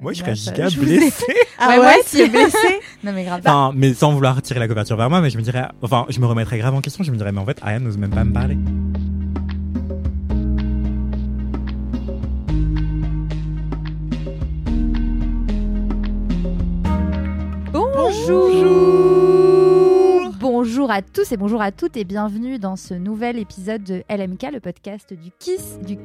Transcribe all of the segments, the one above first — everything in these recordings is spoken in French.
Moi, je serais giga je vous blessé. Ah Ouais, ouais, tu es blessé Non mais grave. Enfin, mais sans vouloir tirer la couverture vers moi, mais je me dirais, enfin, je me remettrais grave en question. Je me dirais, mais en fait, Ariane n'ose même pas me parler. Bonjour Bonjour à tous et bonjour à toutes et bienvenue dans ce nouvel épisode de LMK, le podcast du Kiss, du...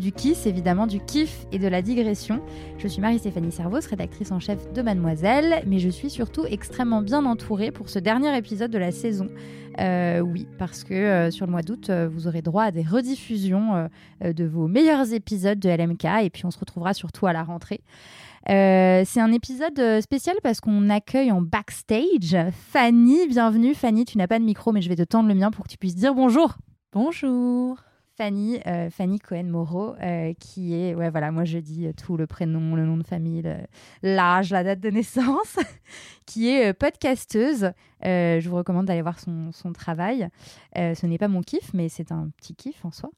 du Kiss, évidemment du kiff et de la digression. Je suis Marie-Stéphanie Servos, rédactrice en chef de Mademoiselle, mais je suis surtout extrêmement bien entourée pour ce dernier épisode de la saison. Euh, oui, parce que euh, sur le mois d'août, euh, vous aurez droit à des rediffusions de vos meilleurs épisodes de LMK et puis on se retrouvera surtout à la rentrée. Euh, c'est un épisode euh, spécial parce qu'on accueille en backstage Fanny. Bienvenue. Fanny, tu n'as pas de micro, mais je vais te tendre le mien pour que tu puisses dire bonjour. Bonjour. Fanny, euh, Fanny Cohen-Moreau, euh, qui est, ouais, voilà, moi je dis tout, le prénom, le nom de famille, le- l'âge, la date de naissance, qui est euh, podcasteuse. Je vous recommande d'aller voir son, son travail. Ce n'est pas mon kiff, mais c'est un petit kiff en soi.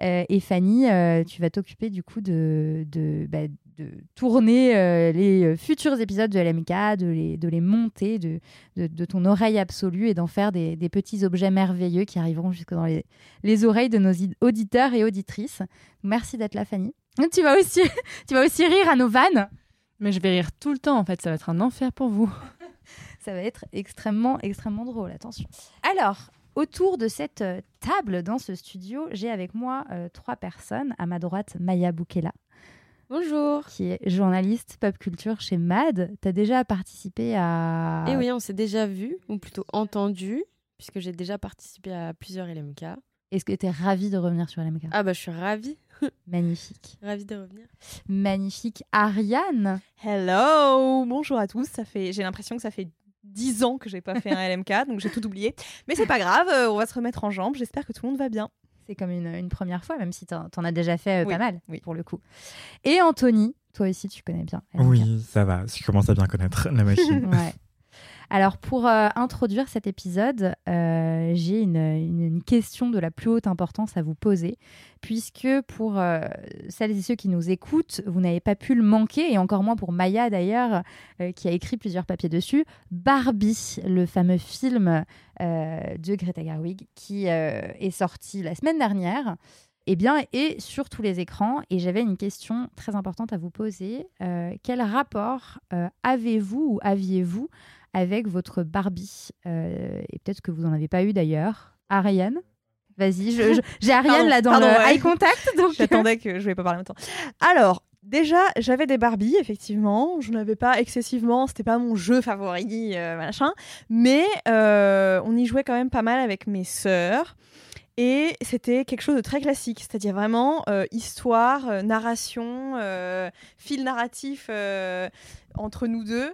Et Fanny, tu vas t'occuper du coup de, de, bah, de tourner euh, les euh, futurs épisodes de LMK, de les, de les monter de, de, de ton oreille absolue et d'en faire des, des petits objets merveilleux qui arriveront jusque dans les, les oreilles de nos auditeurs et auditrices. Merci d'être là, Fanny. Tu vas aussi, tu vas aussi rire à nos vannes. Mais je vais rire tout le temps en fait, ça va être un enfer pour vous. Ça va être extrêmement, extrêmement drôle. Attention. Alors, autour de cette euh, table dans ce studio, j'ai avec moi euh, trois personnes. À ma droite, Maya Boukela, Bonjour. qui est journaliste pop culture chez MAD. Tu as déjà participé à. Eh oui, on s'est déjà vu, ou plutôt entendu, puisque j'ai déjà participé à plusieurs LMK. Est-ce que tu es ravie de revenir sur LMK Ah bah je suis ravie, Magnifique. ravie de revenir. Magnifique. Ariane? Hello, bonjour à tous. Ça fait, j'ai l'impression que ça fait 10 ans que j'ai pas fait un LMK, donc j'ai tout oublié. Mais c'est pas grave, euh, on va se remettre en jambes. J'espère que tout le monde va bien. C'est comme une, une première fois, même si t'en en as déjà fait euh, Oui, pas mal, oui. pour le coup. Et Anthony, toi aussi, tu connais bien. Oui, ça va. Je commence à bien connaître la machine. Ouais. Alors, pour euh, introduire cet épisode, euh, j'ai une, question de la plus haute importance à vous poser, puisque pour euh, celles et ceux qui nous écoutent, vous n'avez pas pu le manquer, et encore moins pour Maya d'ailleurs, qui a écrit plusieurs papiers dessus, Barbie, le fameux film de Greta Gerwig, qui est sorti la semaine dernière. Eh bien, est sur tous les écrans. Et j'avais une question très importante à vous poser. Quel rapport avez-vous ou aviez-vous avec votre Barbie Euh, Et peut-être que vous n'en avez pas eu d'ailleurs. Ariane Vas-y, j'ai Ariane Pardon, là dans pardon, le ouais. eye contact. Donc... J'attendais que je vais pas parler en même temps. Alors, déjà, j'avais des Barbie, effectivement. Je n'avais pas excessivement, c'était pas mon jeu favori, euh, machin. Mais euh, on y jouait quand même pas mal avec mes sœurs. Et c'était quelque chose de très classique, c'est-à-dire vraiment euh, histoire, narration, fil narratif entre nous deux,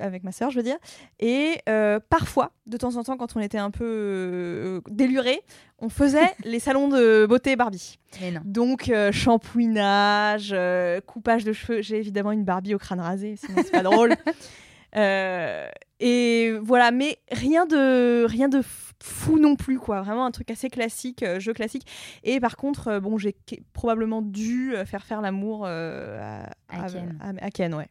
avec ma sœur, je veux dire. Et euh, parfois, de temps en temps, quand on était un peu euh, déluré, on faisait les salons de beauté Barbie. Mais non. Donc, euh, shampouinage, euh, coupage de cheveux. J'ai évidemment une Barbie au crâne rasé, sinon c'est pas drôle. Et voilà, mais rien de, rien de fou non plus, quoi. Vraiment un truc assez classique, euh, jeu classique. Et par contre, euh, bon, j'ai probablement dû euh, faire faire l'amour euh, à, À Ken. à- à Ken, ouais.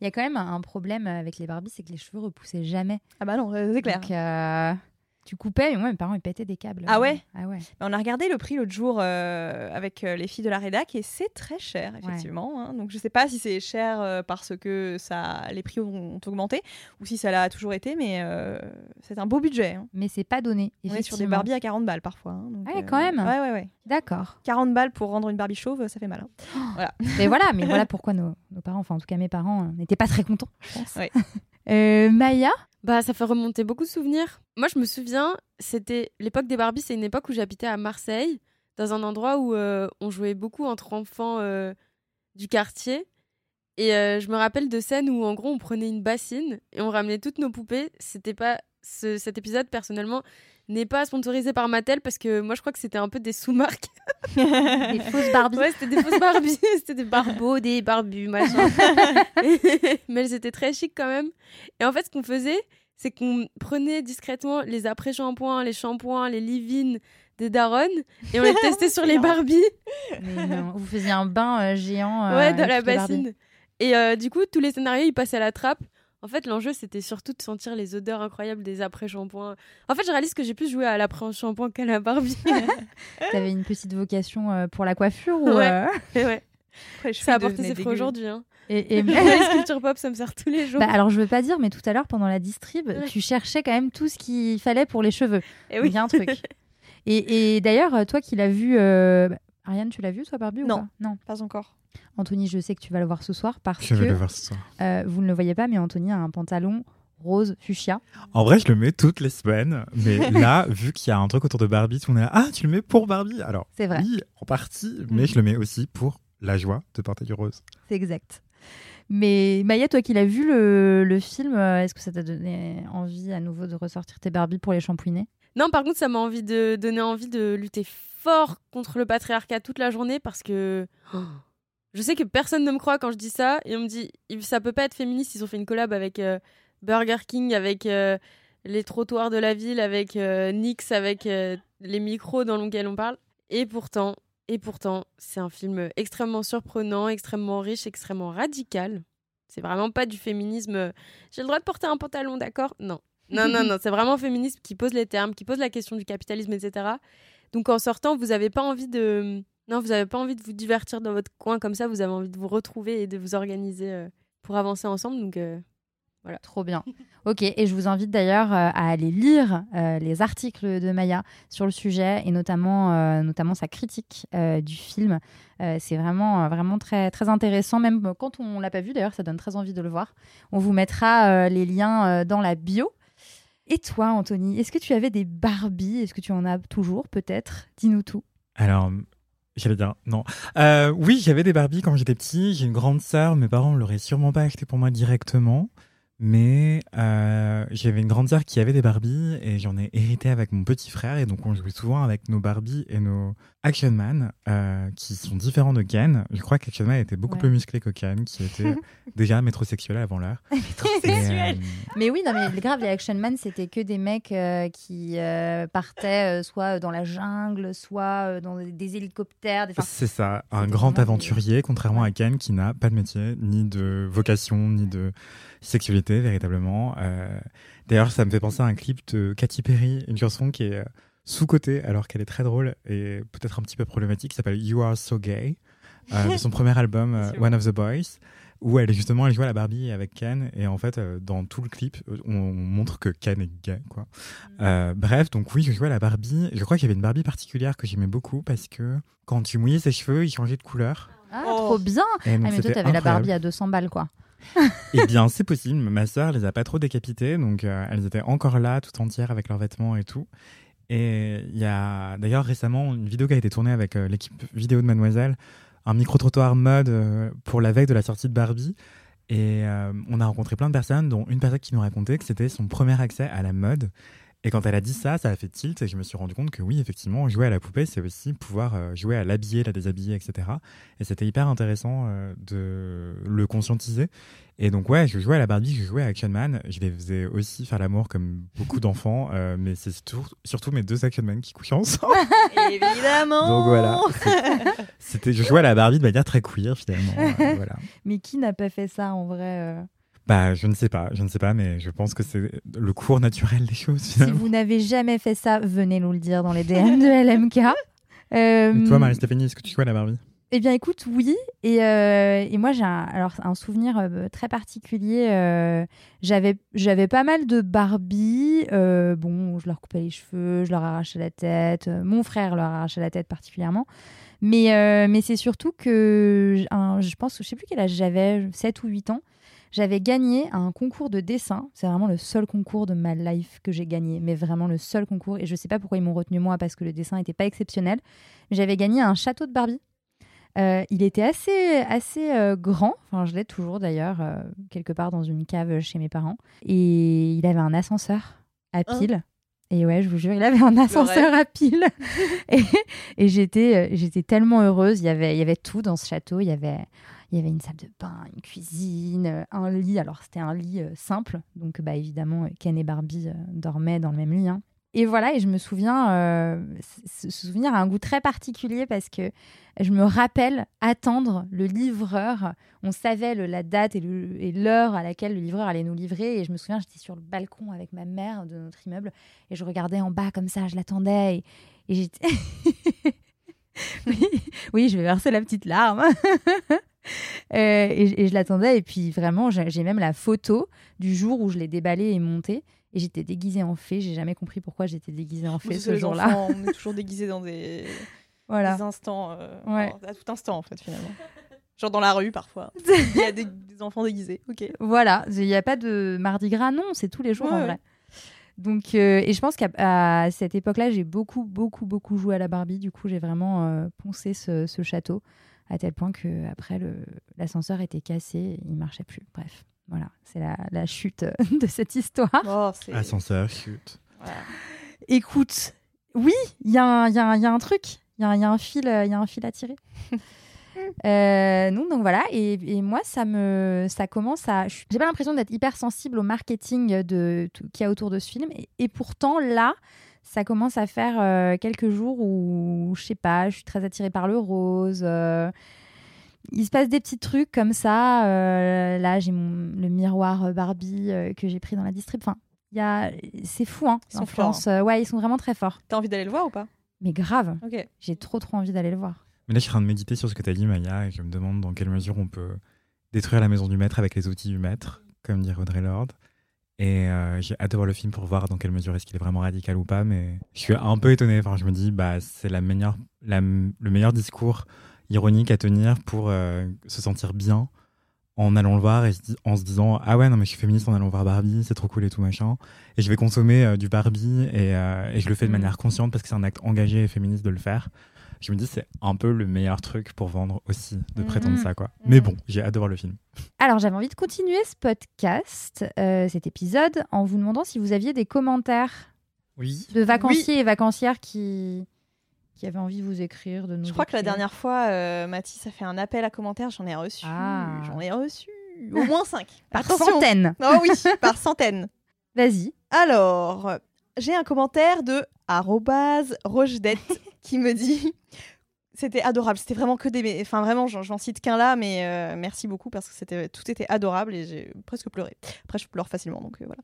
Il y a quand même un problème avec les Barbies, c'est que les cheveux repoussaient jamais. Ah bah non, c'est clair. Donc, tu coupais, mais moi, mes parents, ils pétaient des câbles. Ah ouais Ah ouais. On a regardé le prix l'autre jour euh, avec euh, les filles de la rédac et c'est très cher effectivement. hein. Donc je sais pas si c'est cher euh, parce que ça, les prix ont, ont augmenté ou si ça l'a toujours été, mais c'est un beau budget. hein. Mais c'est pas donné. On est sur des. Barbies à 40 balles parfois. hein. Donc, Ah ouais, quand même. Ouais ouais ouais. D'accord. 40 balles pour rendre une Barbie chauve, ça fait mal. hein. Mais voilà, mais voilà pourquoi nos, nos parents, enfin en tout cas mes parents, n'étaient pas très contents, je pense. Euh, Maya Bah ça fait remonter beaucoup de souvenirs. Moi je me souviens, c'était l'époque des Barbies, c'est une époque où j'habitais à Marseille, dans un endroit où euh, on jouait beaucoup entre enfants euh, du quartier. Et euh, je me rappelle de scènes où, en gros, on prenait une bassine et on ramenait toutes nos poupées. C'était pas ce- cet épisode, personnellement, n'est pas sponsorisé par Mattel parce que moi, je crois que c'était un peu des sous-marques. Des fausses Barbie. Ouais, c'était des fausses Barbie, c'était des barbeaux, des barbus, machin. Mais elles étaient très chic quand même. Et en fait, ce qu'on faisait, c'est qu'on prenait discrètement les après-shampoings, les shampoings, les leave-in des darons et on les testait sur les Barbies. Mais non, vous faisiez un bain euh, géant. euh, ouais, dans avec la Barbies. bassine. Et euh, du coup, tous les scénarios, ils passaient à la trappe. En fait, l'enjeu, c'était surtout de sentir les odeurs incroyables des après-shampoings. En fait, je réalise que j'ai plus joué à l'après-shampoing qu'à la Barbie. T'avais une petite vocation euh, pour la coiffure ou, Ouais. euh, Et ouais, Après, ça a apporté ses fruits aujourd'hui. Hein. et, et- la sculpture pop, ça me sert tous les jours. Bah, alors je veux pas dire, mais tout à l'heure pendant la distrib, Ouais. tu cherchais quand même tout ce qu'il fallait pour les cheveux. Et Il oui. y a un truc. Et, et d'ailleurs, toi qui l'as vu, euh, Ariane, tu l'as vu toi Barbie ou Non. pas? Non. Pas encore. Anthony, je sais que tu vas le voir ce soir parce Je vais le que voir ce soir. euh, vous ne le voyez pas, mais Anthony a un pantalon rose fuchsia. En vrai, je le mets toutes les semaines, mais là, vu qu'il y a un truc autour de Barbie, tout le monde est là, ah, tu le mets pour Barbie Alors, C'est vrai. oui, en partie, mais je le mets aussi pour la joie de porter du rose. C'est exact. Mais Maya, toi qui l'as vu le, le film, euh, est-ce que ça t'a donné envie à nouveau de ressortir tes Barbies pour les shampouiner Non, par contre, ça m'a envie de donner envie de lutter fort contre le patriarcat toute la journée parce que je sais que personne ne me croit quand je dis ça et on me dit ça peut pas être féministe. Ils ont fait une collab avec euh, Burger King, avec euh, les trottoirs de la ville, avec euh, Nix, avec euh, les micros dans lesquels on parle. Et pourtant, et pourtant, c'est un film extrêmement surprenant, extrêmement riche, extrêmement radical. C'est vraiment pas du féminisme. J'ai le droit de porter un pantalon, d'accord? Non. Non, non, non, c'est vraiment un féminisme qui pose les termes, qui pose la question du capitalisme, etc. Donc en sortant, vous n'avez pas envie de. Non, vous n'avez pas envie de vous divertir dans votre coin comme ça, vous avez envie de vous retrouver et de vous organiser euh, pour avancer ensemble. Donc euh, Trop bien. Ok, et je vous invite d'ailleurs euh, à aller lire euh, les articles de Maya sur le sujet et notamment, euh, notamment sa critique euh, du film. Euh, c'est vraiment, vraiment très, très intéressant. Même quand on l'a pas vu, d'ailleurs, ça donne très envie de le voir. On vous mettra euh, les liens euh, dans la bio. Et toi, Anthony, est-ce que tu avais des Barbies? Est-ce que tu en as toujours, peut-être? Dis-nous tout. Alors, j'allais dire, non. Euh, oui, j'avais des Barbies quand j'étais petit. J'ai une grande sœur. Mes parents l'auraient sûrement pas acheté pour moi directement. Mais euh, j'avais une grande sœur qui avait des Barbies et j'en ai hérité avec mon petit frère. Et donc, on jouait souvent avec nos Barbies et nos Action Man, euh, qui sont différents de Ken. Je crois qu'Action Man était beaucoup Ouais. plus musclé que Ken, qui était déjà métrosexuel avant l'heure. Et, euh, Mais oui, non, mais grave, les Action Man, c'était que des mecs euh, qui euh, partaient euh, soit dans la jungle, soit euh, dans des, des hélicoptères. Des... enfin, C'est ça, un grand aventurier, contrairement à Ken qui n'a pas de métier, ni de vocation, ni de sexualité véritablement. Euh, D'ailleurs, ça me fait penser à un clip de Katy Perry, une chanson qui est euh, sous-cotée alors qu'elle est très drôle et peut-être un petit peu problématique, qui s'appelle You Are So Gay, euh, de son premier album euh, One of the Boys, où elle justement elle joue à la Barbie avec Ken et en fait euh, dans tout le clip on, on montre que Ken est gay quoi. Euh, bref, donc oui, je jouais à la Barbie. Je crois qu'il y avait une Barbie particulière que j'aimais beaucoup parce que quand tu mouillais ses cheveux, ils changeaient de couleur. Ah, Oh. trop bien Et donc, Ah, mais toi, t'avais la. Barbie à 200 balles, quoi. Eh bien, c'est possible. Ma sœur les a pas trop décapitées, donc euh, elles étaient encore là, tout entières, avec leurs vêtements et tout. Et il y a d'ailleurs récemment une vidéo qui a été tournée avec euh, l'équipe vidéo de Mademoiselle, un micro-trottoir mode euh, pour la veille de la sortie de Barbie. Et on a rencontré plein de personnes, dont une personne qui nous racontait que c'était son premier accès à la mode. Et quand elle a dit ça, ça a fait tilt et je me suis rendu compte que oui, effectivement, jouer à la poupée, c'est aussi pouvoir euh, jouer à l'habiller, la déshabiller, etc. Et c'était hyper intéressant euh, de le conscientiser. Et donc, ouais, je jouais à la Barbie, je jouais à Action Man. Je les faisais aussi faire l'amour comme beaucoup d'enfants, euh, mais c'est surtout, surtout mes deux Action Man qui couchaient ensemble. Évidemment. donc voilà. C'était, je jouais à la Barbie de manière très queer finalement. euh, voilà. Mais qui n'a pas fait ça, en vrai Bah, je ne sais pas, je ne sais pas, mais je pense que c'est le cours naturel des choses Si vous n'avez jamais fait ça, venez nous le dire dans les DM de LMK. Euh, Et toi, Marie-Stéphanie, est-ce que tu jouais à la Barbie? Eh bien, écoute, oui. Et, euh, et moi, j'ai un, alors, un souvenir euh, très particulier. euh, j'avais, j'avais pas mal de Barbie. euh, bon, je leur coupais les cheveux, je leur arrachais la tête. mon frère leur arrachait la tête particulièrement. Mais, euh, mais c'est surtout que, je pense, je sais plus quel âge j'avais, 7 ou 8 ans. J'avais gagné un concours de dessin. C'est vraiment le seul concours de ma life que j'ai gagné, mais vraiment le seul concours. Et je sais pas pourquoi ils m'ont retenu moi parce que le dessin n'était pas exceptionnel. J'avais gagné un château de Barbie. Euh, il était assez, assez euh, grand, enfin je l'ai toujours d'ailleurs, euh, quelque part dans une cave chez mes parents. Et il avait un ascenseur à Hein pile. Et ouais, je vous jure, il avait un ascenseur à pile. et et j'étais, j'étais tellement heureuse. Il y, avait, il y avait tout dans ce château. Il y avait, il y avait une salle de bain, une cuisine, euh, un lit. Alors c'était un lit euh, simple. Donc bah, évidemment, Ken et Barbie euh, dormaient dans le même lit. hein. Et voilà, et je me souviens, euh, ce souvenir a un goût très particulier parce que je me rappelle attendre le livreur. On savait le- la date et l'heure à laquelle le livreur allait nous livrer. Et je me souviens, j'étais sur le balcon avec ma mère de notre immeuble et je regardais en bas comme ça, je l'attendais. Et, et j'étais. oui, je vais verser la petite larme. Euh, et, et je l'attendais. Et puis vraiment, j'ai même la photo du jour où je l'ai déballé et monté. Et j'étais déguisée en fée. J'ai jamais compris pourquoi j'étais déguisée en fée ce jour-là. on est toujours déguisés dans des, Voilà. des instants, euh, Ouais. à tout instant en fait finalement. Genre dans la rue parfois. Il y a des, des enfants déguisés. Ok. Voilà, il n'y a pas de Mardi Gras, non, c'est tous les jours Ouais, en ouais. vrai. Donc, euh, et je pense qu'à cette époque-là, j'ai beaucoup, beaucoup, beaucoup joué à la Barbie. Du coup, j'ai vraiment poncé ce, ce château à tel point que après le l'ascenseur était cassé, il marchait plus. Bref, voilà, c'est la, la chute de cette histoire. Oh. Ascenseur, chute. voilà. Écoute, oui, il y, a un- il y, a un- il y a un truc, il y, a un- il y a un fil, euh, il y a un fil à tirer. Euh, non, donc voilà, et, et moi ça me, ça commence à, je- j'ai pas l'impression d'être hyper sensible au marketing de qu'il y a autour de ce film, et, et pourtant là, ça commence à faire euh, quelques jours où je sais pas, je suis très attirée par le rose. euh, il se passe des petits trucs comme ça. euh, là, j'ai mon- le miroir Barbie euh, que j'ai pris dans la distrib. Enfin, il y a, c'est fou, hein. Ils sont l'influence. Euh, ouais, ils sont vraiment très forts. T'as envie d'aller le voir ou pas? Mais grave, Ok. j'ai trop trop envie d'aller le voir. Mais là, je suis en train de méditer sur ce que tu as dit, Maya, et je me demande dans quelle mesure on peut détruire la maison du maître avec les outils du maître, comme dirait Audrey Lorde. Et euh, j'ai hâte de voir le film pour voir dans quelle mesure est-ce qu'il est vraiment radical ou pas. Mais je suis un peu étonné. Enfin, je me dis, bah, c'est la meilleure, la- le meilleur discours ironique à tenir pour euh, se sentir bien en allant le voir et en se disant ah ouais non mais je suis féministe en allant voir Barbie c'est trop cool et tout machin et je vais consommer euh, du Barbie et, et je le fais de Mm. manière consciente parce que c'est un acte engagé et féministe de le faire je me dis c'est un peu le meilleur truc pour vendre aussi de prétendre Mhm. ça quoi Mhm. mais bon j'ai hâte de voir le film Alors, j'avais envie de continuer ce podcast, euh, cet épisode, en vous demandant si vous aviez des commentaires oui de vacanciers et vacancières qui, qui avaient envie de vous écrire, de nous Je crois que la dernière fois, euh, Mathis a fait un appel à commentaires. J'en ai reçu. Ah. J'en ai reçu. Au moins 5. Par centaines. Oh oui, par centaines. Vas-y. Alors, j'ai un commentaire de arrobase rochedette qui me dit c'était adorable. C'était vraiment que des. Enfin, vraiment, j'en cite qu'un là, mais euh, merci beaucoup parce que c'était tout était adorable et j'ai presque pleuré. Après, je pleure facilement, donc euh, voilà.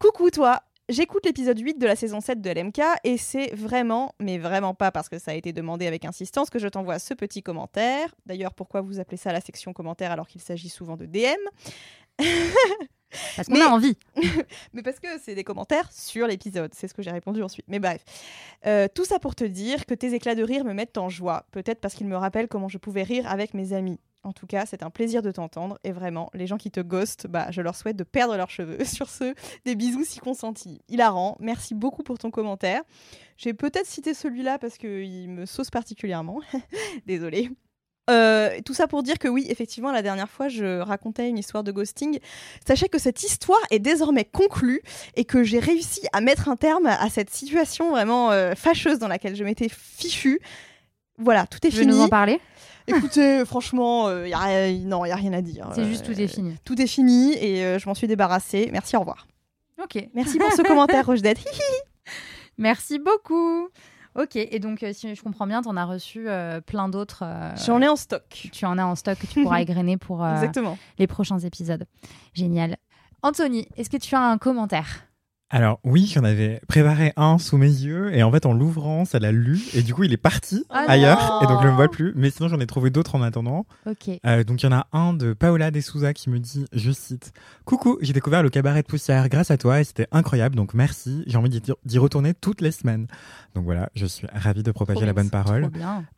Coucou, toi. J'écoute l'épisode 8 de la saison 7 de LMK et c'est vraiment, mais vraiment pas parce que ça a été demandé avec insistance que je t'envoie ce petit commentaire. D'ailleurs, pourquoi vous appelez ça la section commentaire alors qu'il s'agit souvent de DM Parce qu'on Mais- a envie. mais parce que c'est des commentaires sur l'épisode, c'est ce que j'ai répondu ensuite. Mais bref, Euh, tout ça pour te dire que tes éclats de rire me mettent en joie, peut-être parce qu'ils me rappellent comment je pouvais rire avec mes amis. En tout cas, c'est un plaisir de t'entendre et vraiment, les gens qui te ghostent, bah, je leur souhaite de perdre leurs cheveux. Sur ce, des bisous si consentis. Hilarant, merci beaucoup pour ton commentaire. J'ai peut-être cité celui-là parce qu'il me sauce particulièrement. Désolée. Euh, tout ça pour dire que oui, effectivement, la dernière fois, je racontais une histoire de ghosting. Sachez que cette histoire est désormais conclue et que j'ai réussi à mettre un terme à cette situation vraiment euh, fâcheuse dans laquelle je m'étais fichue. Voilà, tout est veux fini. nous en parler? Écoutez, franchement, euh, y a, rien- non, il n'y a rien à dire. C'est juste tout est fini. Tout est fini et je m'en suis débarrassée. Merci, au revoir. Ok. Merci pour ce commentaire, Rochedette. Merci beaucoup. Ok, et donc euh, si je comprends bien, tu en as reçu euh, plein d'autres. euh, J'en ai en stock. Tu en as en stock que tu pourras égrener pour euh, Exactement. les prochains épisodes. Génial. Anthony, est-ce que tu as un commentaire? Alors oui j'en avais préparé un sous mes yeux et en fait en l'ouvrant ça l'a lu et du coup il est parti Ah ailleurs et donc je ne le vois plus mais sinon j'en ai trouvé d'autres en attendant Ok. Euh, donc il y en a un de Paola De Souza qui me dit, je cite, Coucou, j'ai découvert le cabaret de poussière grâce à toi et c'était incroyable, donc merci, j'ai envie d'y retourner toutes les semaines. Donc voilà, je suis ravie de propager Trop la bonne parole.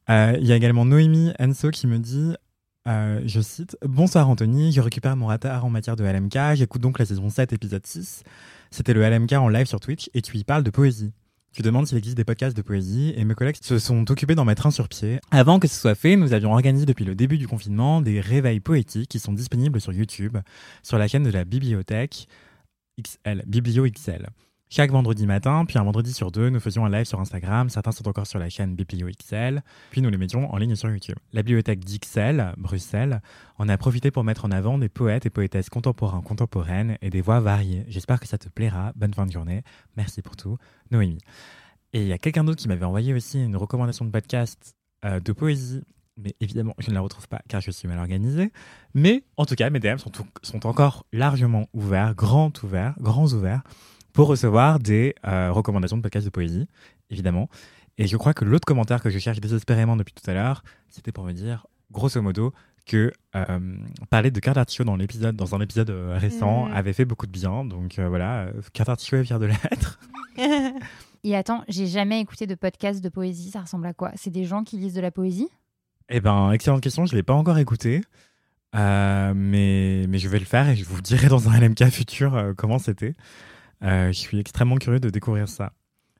Euh, Il y a également Noémie Enso qui me dit, Euh, je cite Bonsoir Anthony, je récupère mon retard en matière de LMK. J'écoute donc la saison 7, épisode 6. C'était le LMK en live sur Twitch et tu y parles de poésie. Tu demandes s'il existe des podcasts de poésie et mes collègues se sont occupés d'en mettre un sur pied. Avant que ce soit fait, nous avions organisé depuis le début du confinement des réveils poétiques qui sont disponibles sur YouTube, sur la chaîne de la bibliothèque XL, Biblio XL. Chaque vendredi matin, puis un vendredi sur deux, nous faisions un live sur Instagram. Certains sont encore sur la chaîne Biblio XL, puis nous les mettions en ligne sur YouTube. La bibliothèque d'XL, Bruxelles, en a profité pour mettre en avant des poètes et poétesses contemporains, contemporaines et des voix variées. J'espère que ça te plaira. Bonne fin de journée. Merci pour tout, Noémie. Et il y a quelqu'un d'autre qui m'avait envoyé aussi une recommandation de podcast euh, de poésie. Mais évidemment, je ne la retrouve pas car je suis mal organisé. Mais en tout cas, mes DM sont encore largement ouverts, grands ouverts, grands ouverts pour recevoir des euh, recommandations de podcasts de poésie, évidemment. Et je crois que l'autre commentaire que je cherche désespérément depuis tout à l'heure, c'était pour me dire, grosso modo, que euh, parler de carte d'artichaut dans l'épisode, dans un épisode euh, récent, Mm. avait fait beaucoup de bien. Donc euh, voilà, d'artichaut est fier de l'être. Et attends, j'ai jamais écouté de podcast de poésie. Ça ressemble à quoi? C'est des gens qui lisent de la poésie? Eh ben, excellente question. Je l'ai pas encore écouté. Euh, mais, mais je vais le faire et je vous dirai dans un LMK futur comment c'était. Euh, je suis extrêmement curieux de découvrir ça.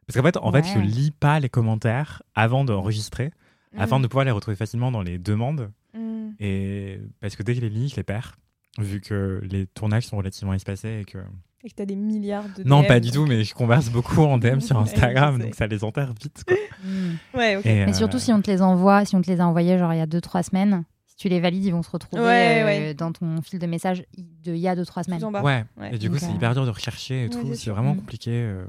Parce qu'en fait, en fait, je Ouais. lis pas les commentaires avant d'enregistrer, afin de pouvoir les retrouver facilement dans les demandes. Mm. Et parce que dès que je les lis, je les perds, vu que les tournages sont relativement espacés et que. Et que t'as des milliards de non, DM, pas du donc- tout, mais je converse beaucoup en DM sur Ouais, Instagram, donc ça les enterre vite. Quoi. Ouais. Et, Mais euh, surtout si on te les envoie, si on te les a envoyés genre il y a 2-3 semaines, si tu les valides, ils vont se retrouver Ouais, euh, ouais. dans ton fil de messages de il y a 2-3 semaines. Ouais. Ouais. Et du coup, c'est euh, hyper dur de rechercher et Ouais, tout. C'est vraiment Mm. compliqué. euh.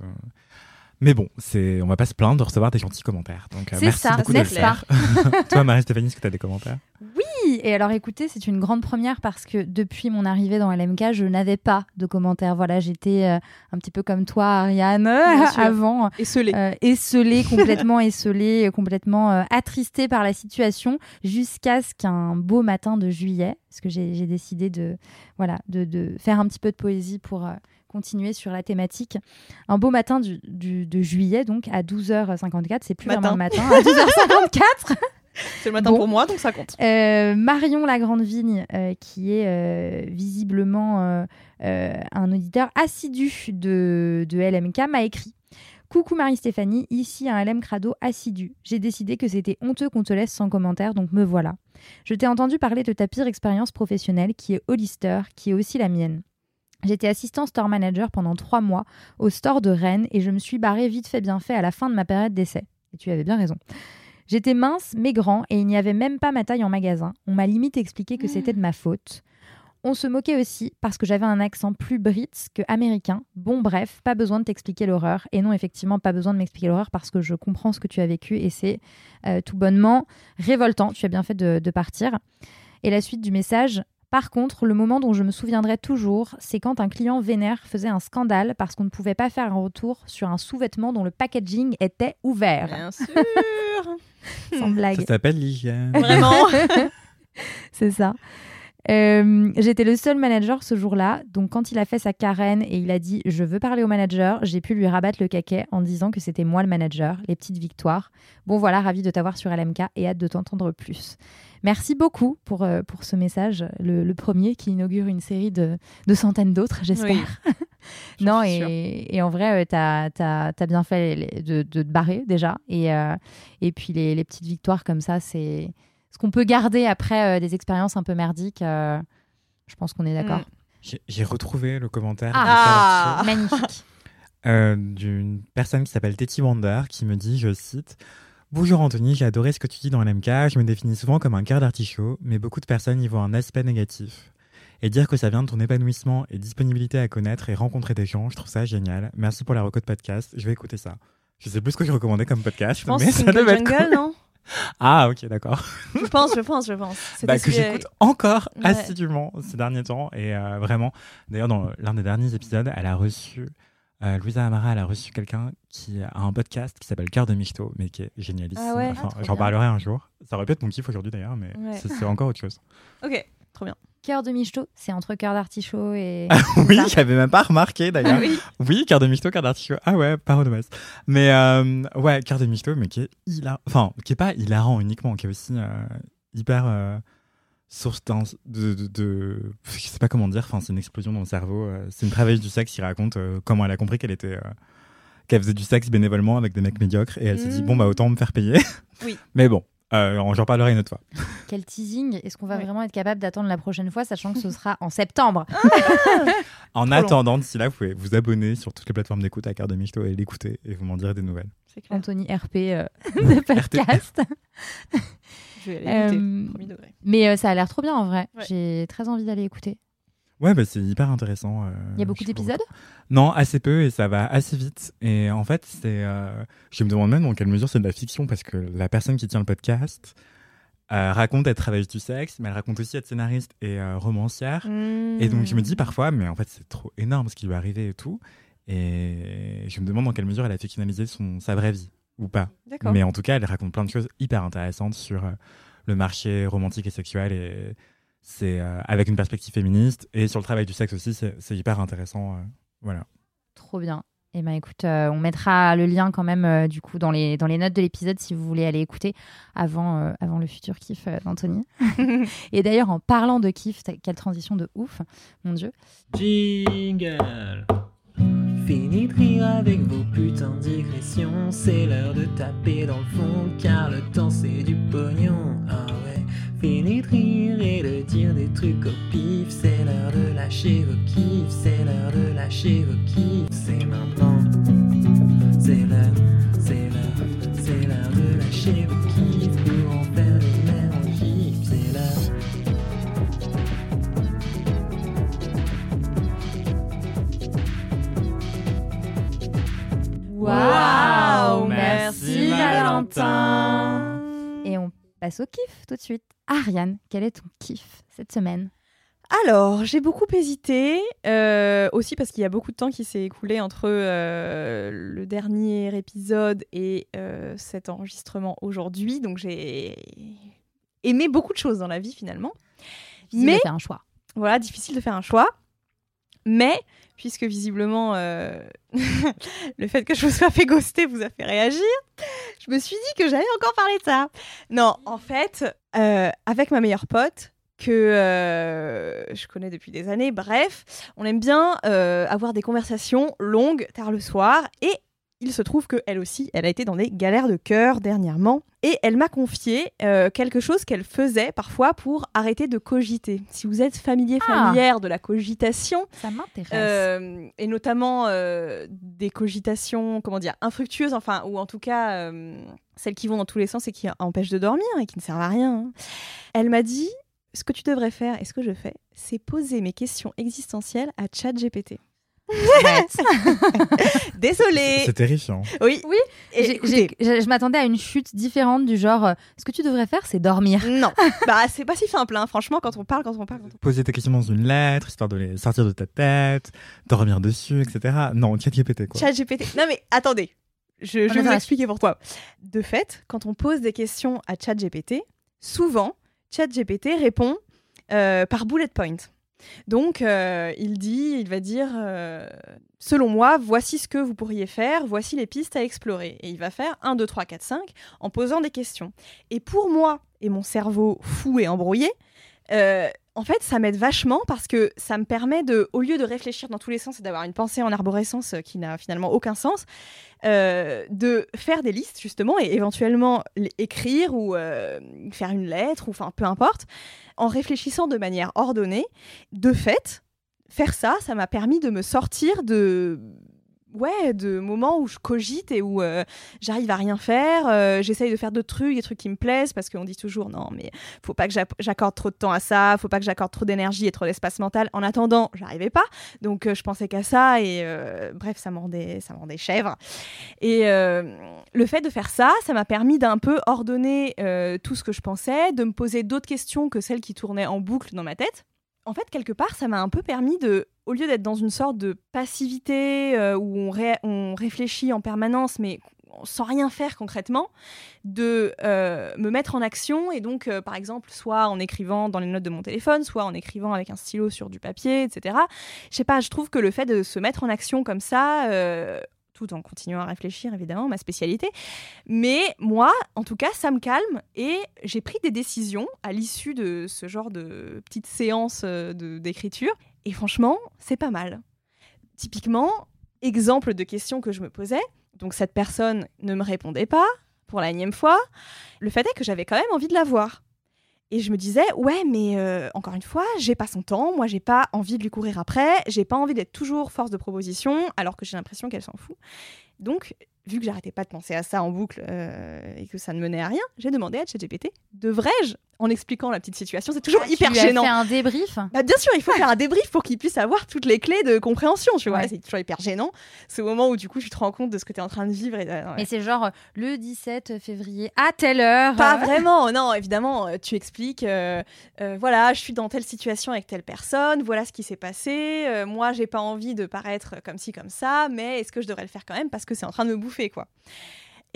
Mais bon, c'est, on va pas se plaindre de recevoir des gentils commentaires. Donc, euh, C'est merci ça, beaucoup de le n'est-ce pas faire. Toi, Marie-Stéphanie, est-ce que tu as des commentaires? Oui, et alors écoutez, c'est une grande première parce que depuis mon arrivée dans LMK, je n'avais pas de commentaires. Voilà, j'étais euh, un petit peu comme toi, Ariane, avant, Et scellé. euh, esselée, complètement esselée, euh, complètement euh, attristée par la situation, jusqu'à ce qu'un beau matin de juillet, parce que j'ai décidé de, voilà, de, de faire un petit peu de poésie pour euh, continuer sur la thématique. Un beau matin du, du- de juillet, donc à 12h54, c'est plus Matin. vraiment le matin, à 12h54. C'est le matin Bon. pour moi, donc ça compte. Euh, Marion la Grande Vigne, euh, qui est euh, visiblement un auditeur assidu de, de LMK, m'a écrit. Coucou Marie-Stéphanie, ici un LM Crado assidu. J'ai décidé que c'était honteux qu'on te laisse sans commentaire, donc me voilà. Je t'ai entendu parler de ta pire expérience professionnelle, qui est Hollister, qui est aussi la mienne. J'étais assistant store manager pendant trois mois au store de Rennes et je me suis barré vite fait bien fait à la fin de ma période d'essai. Et tu avais bien raison. J'étais mince mais grand et il n'y avait même pas ma taille en magasin. On m'a limite expliqué que c'était de ma faute. On se moquait aussi parce que j'avais un accent plus brite que américain. Bon bref, pas besoin de t'expliquer l'horreur. Et non, effectivement, pas besoin de m'expliquer l'horreur parce que je comprends ce que tu as vécu et c'est euh, tout bonnement révoltant. Tu as bien fait de partir. Et la suite du message. Par contre, le moment dont je me souviendrai toujours, c'est quand un client vénère faisait un scandale parce qu'on ne pouvait pas faire un retour sur un sous-vêtement dont le packaging était ouvert. Bien sûr. Sans blague. Ça s'appelle l'hygiène. Vraiment. C'est ça. Euh, J'étais le seul manager ce jour-là, donc quand il a fait sa carène et il a dit je veux parler au manager, j'ai pu lui rabattre le caquet en disant que c'était moi le manager, les petites victoires. Bon voilà, ravi de t'avoir sur LMK et hâte de t'entendre plus. Merci beaucoup pour, euh, pour ce message, le, le premier qui inaugure une série de, de centaines d'autres, j'espère. Oui. non, et, et en vrai, tu as, bien fait de, de te barrer déjà. Et, euh, et puis les, les petites victoires comme ça, c'est ce qu'on peut garder après euh, des expériences un peu merdiques. euh, je pense qu'on est d'accord. J'ai j'ai retrouvé le commentaire Ah. d'Artichaut, Magnifique. euh, d'une personne qui s'appelle Tetty Wonder qui me dit, je cite, Bonjour Anthony, j'ai adoré ce que tu dis dans LMK. Je me définis souvent comme un cœur d'artichaut, mais beaucoup de personnes y voient un aspect négatif. Et dire que ça vient de ton épanouissement et disponibilité à connaître et rencontrer des gens, je trouve ça génial. Merci pour la reco de podcast. Je vais écouter ça. Je sais plus ce que je recommandais comme podcast, Je pense mais que ça devait être Jungle, cool. non? Ah, ok, d'accord. Je pense, je pense, je pense. Bah, que j'écoute encore Ouais. assidûment ces derniers temps. Et euh, vraiment, d'ailleurs, dans l'un des derniers épisodes, elle a reçu, euh, Louisa Amara, elle a reçu quelqu'un qui a un podcast qui s'appelle Cœur de Michto, mais qui est génialissime. Ah ouais? Enfin, Ah, J'en parlerai un jour. Ça être mon kiff aujourd'hui d'ailleurs, mais Ouais. c'est encore autre chose. Ok, trop bien. Cœur de michto, c'est entre cœur d'artichaut et. oui, ça. j'avais même pas remarqué d'ailleurs. oui. Oui, Cœur de Michto, Cœur d'artichaut. Ah ouais, paronomase. Mais euh, ouais, Cœur de Michto, mais qui est hilarant. Enfin, qui est pas hilarant uniquement, qui est aussi euh, hyper. euh, source de, de, de- je sais pas comment dire. Enfin, c'est une explosion dans le cerveau. euh, c'est une travailleuse du sexe qui raconte comment elle a compris qu'elle était, qu'elle faisait du sexe bénévolement avec des mecs médiocres et elle s'est dit Mm. bon bah autant me faire payer. Oui. Mais bon, euh, j'en reparlerai une autre fois. Quel teasing Est-ce qu'on va Ouais. vraiment être capable d'attendre la prochaine fois, sachant que ce sera en septembre En long. attendant, d'ici là, vous pouvez vous abonner sur toutes les plateformes d'écoute à Cœur de Michto et l'écouter et vous m'en direz des nouvelles. C'est clair. Anthony RP euh, de podcast. Je vais aller écouter. Euh, Premier degré. mais euh, ça a l'air trop bien en vrai. Ouais. J'ai très envie d'aller écouter. Ouais, bah, c'est hyper intéressant. euh, Il y a beaucoup d'épisodes? Non, assez peu et ça va assez vite. Et en fait, c'est, euh, je me demande même dans quelle mesure c'est de la fiction parce que la personne qui tient le podcast euh, raconte être travailleuse du sexe, mais elle raconte aussi être scénariste et romancière. Et donc je me dis Hmm. parfois, mais en fait c'est trop énorme ce qui lui est arrivé et tout. Et je me demande dans quelle mesure elle a fictionnalisé son, sa vraie vie ou pas. Mais en tout cas, elle raconte plein de choses hyper intéressantes sur le marché romantique et sexuel et c'est euh, avec une perspective féministe et sur le travail du sexe aussi, c'est hyper intéressant. euh, voilà. Trop bien. Eh ben écoute, euh, on mettra le lien quand même euh, du coup dans les, dans les notes de l'épisode si vous voulez aller écouter avant, euh, avant le futur kiff euh, d'Anthony. Et d'ailleurs, en parlant de kiff, quelle transition de ouf, mon Dieu. Jingle Fini de rire avec vos putains de digressions C'est l'heure de taper dans le fond Car le temps c'est du pognon Ah ouais Fini de rire et de dire des trucs au pif. C'est l'heure de lâcher vos kiffs C'est l'heure de lâcher vos kiffs. C'est maintenant C'est l'heure, c'est l'heure C'est l'heure de lâcher vos kiffs. Pour en faire des mères en gif C'est l'heure. Waouh, merci merci, Valentin. Et on passe au kiff tout de suite. Ariane, quel est ton kiff cette semaine? Alors, j'ai beaucoup hésité, euh, aussi parce qu'il y a beaucoup de temps qui s'est écoulé entre euh, le dernier épisode et euh, cet enregistrement aujourd'hui. Donc, j'ai aimé beaucoup de choses dans la vie finalement. Difficile Mais- de faire un choix. Voilà, difficile de faire un choix. Mais, puisque visiblement euh, le fait que je me sois fait ghoster vous a fait réagir, je me suis dit que j'allais encore parler de ça. Non, en fait, euh, avec ma meilleure pote, que euh, je connais depuis des années, bref, on aime bien avoir des conversations longues tard le soir et il se trouve qu'elle aussi, elle a été dans des galères de cœur dernièrement et elle m'a confié euh, quelque chose qu'elle faisait parfois pour arrêter de cogiter. Si vous êtes familier, Ah. familière de la cogitation, Ça m'intéresse. euh, et notamment euh, des cogitations, comment dire, infructueuses, enfin, ou en tout cas celles qui vont dans tous les sens et qui empêchent de dormir et qui ne servent à rien. hein. Elle m'a dit ce que tu devrais faire et ce que je fais, c'est poser mes questions existentielles à ChatGPT. Désolée. C'est terrifiant. Oui. Oui, Et J'ai- écoutez, j'ai- je je m'attendais à une chute différente du genre euh, ce que tu devrais faire, c'est dormir. non, bah c'est pas si simple, hein. franchement, quand on parle, quand on parle, quand on Poser tes questions dans une lettre, histoire de les sortir de ta tête, dormir dessus, etc. Non, ChatGPT quoi. ChatGPT. Non mais attendez, je, vais vous expliquer pourquoi. De fait, quand on pose des questions à ChatGPT, souvent ChatGPT répond euh, par bullet point. Donc euh, il dit, il va dire, euh, selon moi, voici ce que vous pourriez faire, voici les pistes à explorer. Et il va faire 1, 2, 3, 4, 5 en posant des questions. Et pour moi et mon cerveau fou et embrouillé, euh, en fait, ça m'aide vachement parce que ça me permet de, au lieu de réfléchir dans tous les sens et d'avoir une pensée en arborescence euh, qui n'a finalement aucun sens, euh, de faire des listes justement et éventuellement écrire ou euh, faire une lettre ou enfin peu importe, en réfléchissant de manière ordonnée. De fait, faire ça, ça m'a permis de me sortir de ouais de moments où je cogite et où euh, j'arrive à rien faire euh, j'essaye de faire d'autres trucs des trucs qui me plaisent parce qu'on dit toujours non mais faut pas que j'accorde trop de temps à ça faut pas que j'accorde trop d'énergie et trop d'espace mental. En attendant j'arrivais pas. Donc euh, je pensais qu'à ça et bref ça me rendait ça me rendait chèvre. Et le fait de faire ça ça m'a permis d'un peu ordonner tout ce que je pensais de me poser d'autres questions que celles qui tournaient en boucle dans ma tête. En fait, quelque part, ça m'a un peu permis de, au lieu d'être dans une sorte de passivité euh, où on, ré- on réfléchit en permanence, mais sans rien faire concrètement, de euh, me mettre en action et donc, euh, par exemple, soit en écrivant dans les notes de mon téléphone, soit en écrivant avec un stylo sur du papier, etc. Je sais pas, je trouve que le fait de se mettre en action comme ça, tout en continuant à réfléchir, évidemment, ma spécialité. Mais moi, en tout cas, ça me calme et j'ai pris des décisions à l'issue de ce genre de petite séance d'écriture. Et franchement, c'est pas mal. Typiquement, exemple de questions que je me posais. Donc cette personne ne me répondait pas pour la énième fois. Le fait est que j'avais quand même envie de la voir. Et je me disais, ouais, mais euh, encore une fois, j'ai pas son temps, moi j'ai pas envie de lui courir après, j'ai pas envie d'être toujours force de proposition, alors que j'ai l'impression qu'elle s'en fout. Donc, vu que j'arrêtais pas de penser à ça en boucle euh, et que ça ne menait à rien, j'ai demandé à ChatGPT, devrais-je, en expliquant la petite situation, c'est toujours Ah, tu hyper lui as gênant. fait un débrief? Bah, bien sûr, il faut faire un débrief pour qu'il puisse avoir toutes les clés de compréhension, tu vois. Ouais. C'est toujours hyper gênant. Ce moment où du coup tu te rends compte de ce que tu es en train de vivre. Et, euh, ouais. C'est genre euh, le 17 février à telle heure. Pas vraiment, non, évidemment, euh, tu expliques, euh, euh, voilà, je suis dans telle situation avec telle personne, voilà ce qui s'est passé, moi j'ai pas envie de paraître comme ci, comme ça, mais est-ce que je devrais le faire quand même parce que c'est en train de me bouffer, quoi?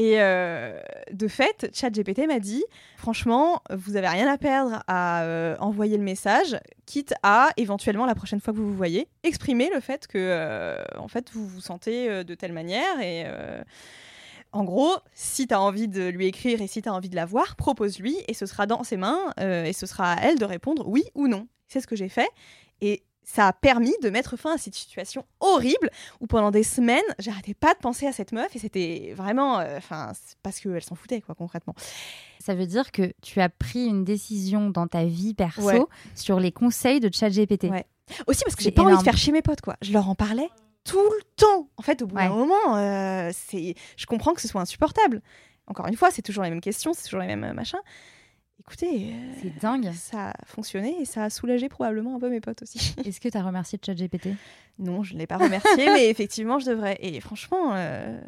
Et euh, de fait, ChatGPT m'a dit, franchement, vous avez rien à perdre à euh, envoyer le message, quitte à éventuellement la prochaine fois que vous vous voyez, exprimer le fait que, euh, en fait, vous vous sentez de telle manière et en gros, si tu as envie de lui écrire et si tu as envie de la voir, propose-lui et ce sera dans ses mains et ce sera à elle de répondre oui ou non. C'est ce que j'ai fait et ça a permis de mettre fin à cette situation horrible où pendant des semaines, j'arrêtais pas de penser à cette meuf et c'était vraiment euh, enfin parce qu'elle s'en foutait quoi concrètement. Ça veut dire que tu as pris une décision dans ta vie perso Ouais. sur les conseils de ChatGPT. Ouais. Aussi parce que j'ai pas envie de faire chier mes potes quoi. Je leur en parlais tout le temps. En fait, au bout d'un moment, euh, c'est je comprends que ce soit insupportable. Encore une fois, c'est toujours les mêmes questions, c'est toujours les mêmes euh, machins. Écoutez, euh, C'est dingue. ça a fonctionné et ça a soulagé probablement un peu mes potes aussi. Est-ce que tu as remercié ChatGPT? Non, je ne l'ai pas remercié, mais effectivement, je devrais. Et franchement, euh,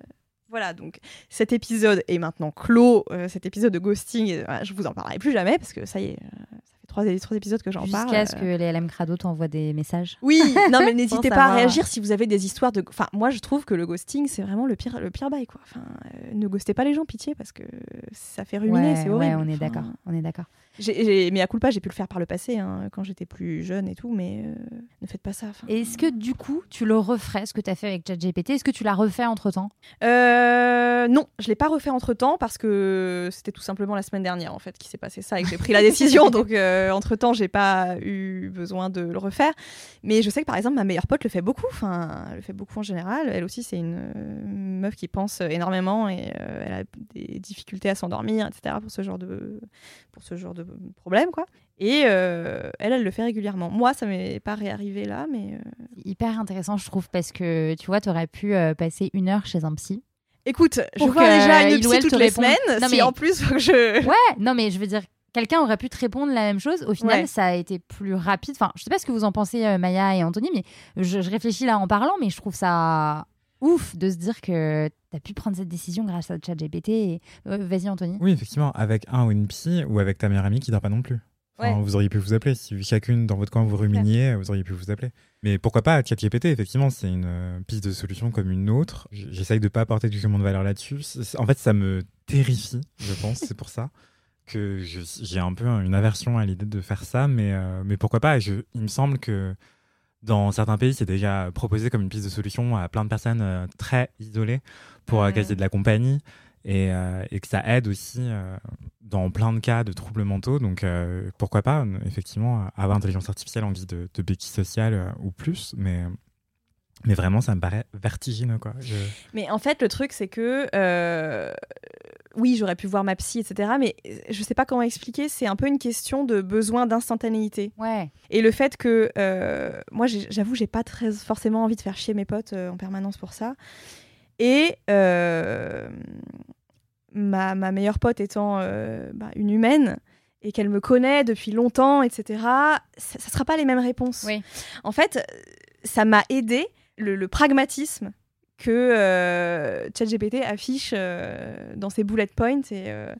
voilà, donc cet épisode est maintenant clos. euh, cet épisode de ghosting, je vous en parlerai plus jamais parce que ça y est, ça fait trois, trois épisodes que j'en parle. Jusqu'à ce euh. que les LM Crado t'envoient des messages. Oui, non, mais n'hésitez pas à réagir si vous avez des histoires de. Enfin, moi, je trouve que le ghosting, c'est vraiment le pire, le pire bail, quoi. Enfin, euh, ne ghostez pas les gens, pitié, parce que ça fait ruminer, Ouais, c'est horrible. ouais, on est Enfin, d'accord. On est d'accord. J'ai, mais à culpa, j'ai pu le faire par le passé, hein, quand j'étais plus jeune et tout, mais euh, ne faites pas ça. Et Est-ce que du coup, tu le referais, ce que tu as fait avec ChatGPT Est-ce que tu l'as refait entre temps Euh, non, je l'ai pas refait entre temps parce que c'était tout simplement la semaine dernière en fait qui s'est passé ça et que j'ai pris la décision. donc entre temps, j'ai pas eu besoin de le refaire. Mais je sais que par exemple, ma meilleure pote le fait beaucoup. Enfin, elle le fait beaucoup en général. Elle aussi, c'est une euh, meuf qui pense énormément et euh, elle a des difficultés à s'endormir, etc. pour ce genre de pour ce genre de problème quoi. Et euh, elle, elle le fait régulièrement. Moi, ça m'est pas réarrivé là, mais euh, hyper intéressant, je trouve, parce que tu vois, tu aurais pu euh, passer une heure chez un psy. écoute, je vois déjà une psy toutes te les réponde. semaines. Non, si mais- en plus faut que je Ouais, non, mais je veux dire, quelqu'un aurait pu te répondre la même chose. Au final, Ouais. ça a été plus rapide. Enfin, je sais pas ce que vous en pensez, euh, Maya et Anthony, mais je, je réfléchis là en parlant, mais je trouve ça ouf de se dire que tu as pu prendre cette décision grâce à ChatGPT. Et... Euh, Vas-y, Anthony. Oui, effectivement, avec un ou une psy ou avec ta meilleure amie qui dort pas non plus. Enfin, Ouais. Vous auriez pu vous appeler. Si chacune dans votre coin vous ruminiez, vous auriez pu vous appeler. Mais pourquoi pas ChatGPT Effectivement, c'est une euh, piste de solution comme une autre. J'essaye de pas apporter du jugement de valeur là-dessus. En fait, ça me terrifie, je pense. c'est pour ça que j'ai un peu une aversion à l'idée de faire ça. Mais, euh, mais pourquoi pas? Je, Il me semble que dans certains pays, c'est déjà proposé comme une piste de solution à plein de personnes euh, très isolées pour euh, Mm. caser de la compagnie et, euh, et que ça aide aussi euh, dans plein de cas de troubles mentaux. Donc euh, pourquoi pas, euh, effectivement, avoir l'intelligence artificielle en guise de, de béquille sociale euh, ou plus, mais, mais vraiment, ça me paraît vertigineux. Quoi. Je- Mais en fait, le truc, c'est que. euh, Oui, j'aurais pu voir ma psy, etc. Mais euh, je sais pas comment expliquer. C'est un peu une question de besoin d'instantanéité. Ouais. Et le fait que. euh, Moi, j'avoue, j'ai pas très forcément envie de faire chier mes potes euh, en permanence pour ça. Et. euh, Ma, ma meilleure pote étant euh, bah, une humaine et qu'elle me connaît depuis longtemps, etc., ça, ça sera pas les mêmes réponses. Oui. En fait, ça m'a aidé le, pragmatisme que euh, ChatGPT affiche euh, dans ses bullet points. Et, euh,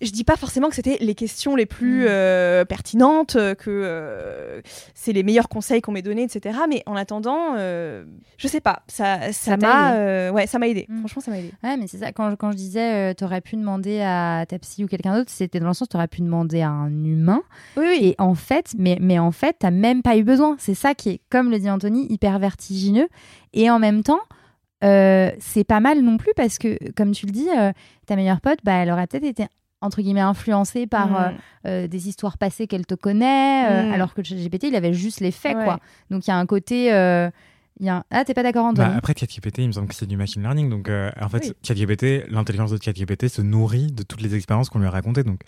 je dis pas forcément que c'était les questions les plus Mm. euh, pertinentes, euh, que euh, c'est les meilleurs conseils qu'on m'ait donnés, etc. Mais en attendant, euh, je sais pas, ça, ça m'a, aidé. ouais, ça m'a aidé. Mm. Franchement, ça m'a aidé. Ouais, mais c'est ça. Quand, quand je disais, tu aurais pu demander à ta psy ou quelqu'un d'autre, c'était dans le sens, tu aurais pu demander à un humain. Oui, oui. Et en fait, mais, mais en fait, t'as même pas eu besoin. C'est ça qui est, comme le dit Anthony, hyper vertigineux. Et en même temps, euh, c'est pas mal non plus parce que, comme tu le dis, euh, ta meilleure pote, bah, elle aurait peut-être été entre guillemets influencée par Mm. euh, euh, des histoires passées qu'elle te connaît, euh, Mm. alors que le ChatGPT, il avait juste les faits, Ouais. quoi. Donc il y a un côté. euh, il y a un- Ah, t'es pas d'accord, Antoine Bah, après, ChatGPT, il me semble que c'est du machine learning. Donc, euh, en fait, Oui. ChatGPT, l'intelligence de ChatGPT se nourrit de toutes les expériences qu'on lui a racontées. Donc,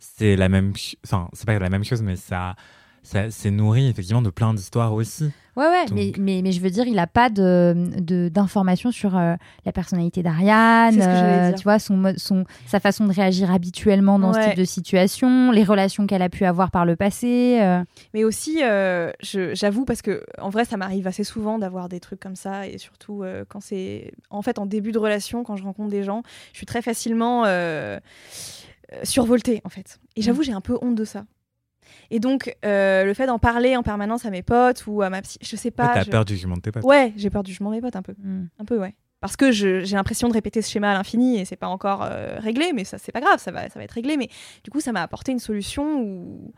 c'est la même, enfin, c'est pas la même chose, mais ça, ça c'est nourri effectivement de plein d'histoires aussi. Ouais, ouais, Donc- mais, mais, mais je veux dire, il a pas de de- d'informations sur euh, la personnalité d'Ariane, euh, tu vois, son mode, son, sa façon de réagir habituellement dans ce type de situation, les relations qu'elle a pu avoir par le passé. euh. Mais aussi, euh, j'avoue, parce que en vrai, ça m'arrive assez souvent d'avoir des trucs comme ça, et surtout euh, quand c'est en fait en début de relation, quand je rencontre des gens, je suis très facilement survoltée en fait. Et j'avoue, j'ai un peu honte de ça. Et donc, euh, le fait d'en parler en permanence à mes potes ou à ma psy, je sais pas. T'as je- peur du jugement de tes potes. Ouais, j'ai peur du jugement de mes potes un peu, Hmm. un peu ouais. Parce que j'ai l'impression de répéter ce schéma à l'infini et c'est pas encore euh, réglé, mais ça c'est pas grave, ça va, ça va être réglé. Mais du coup, ça m'a apporté une solution où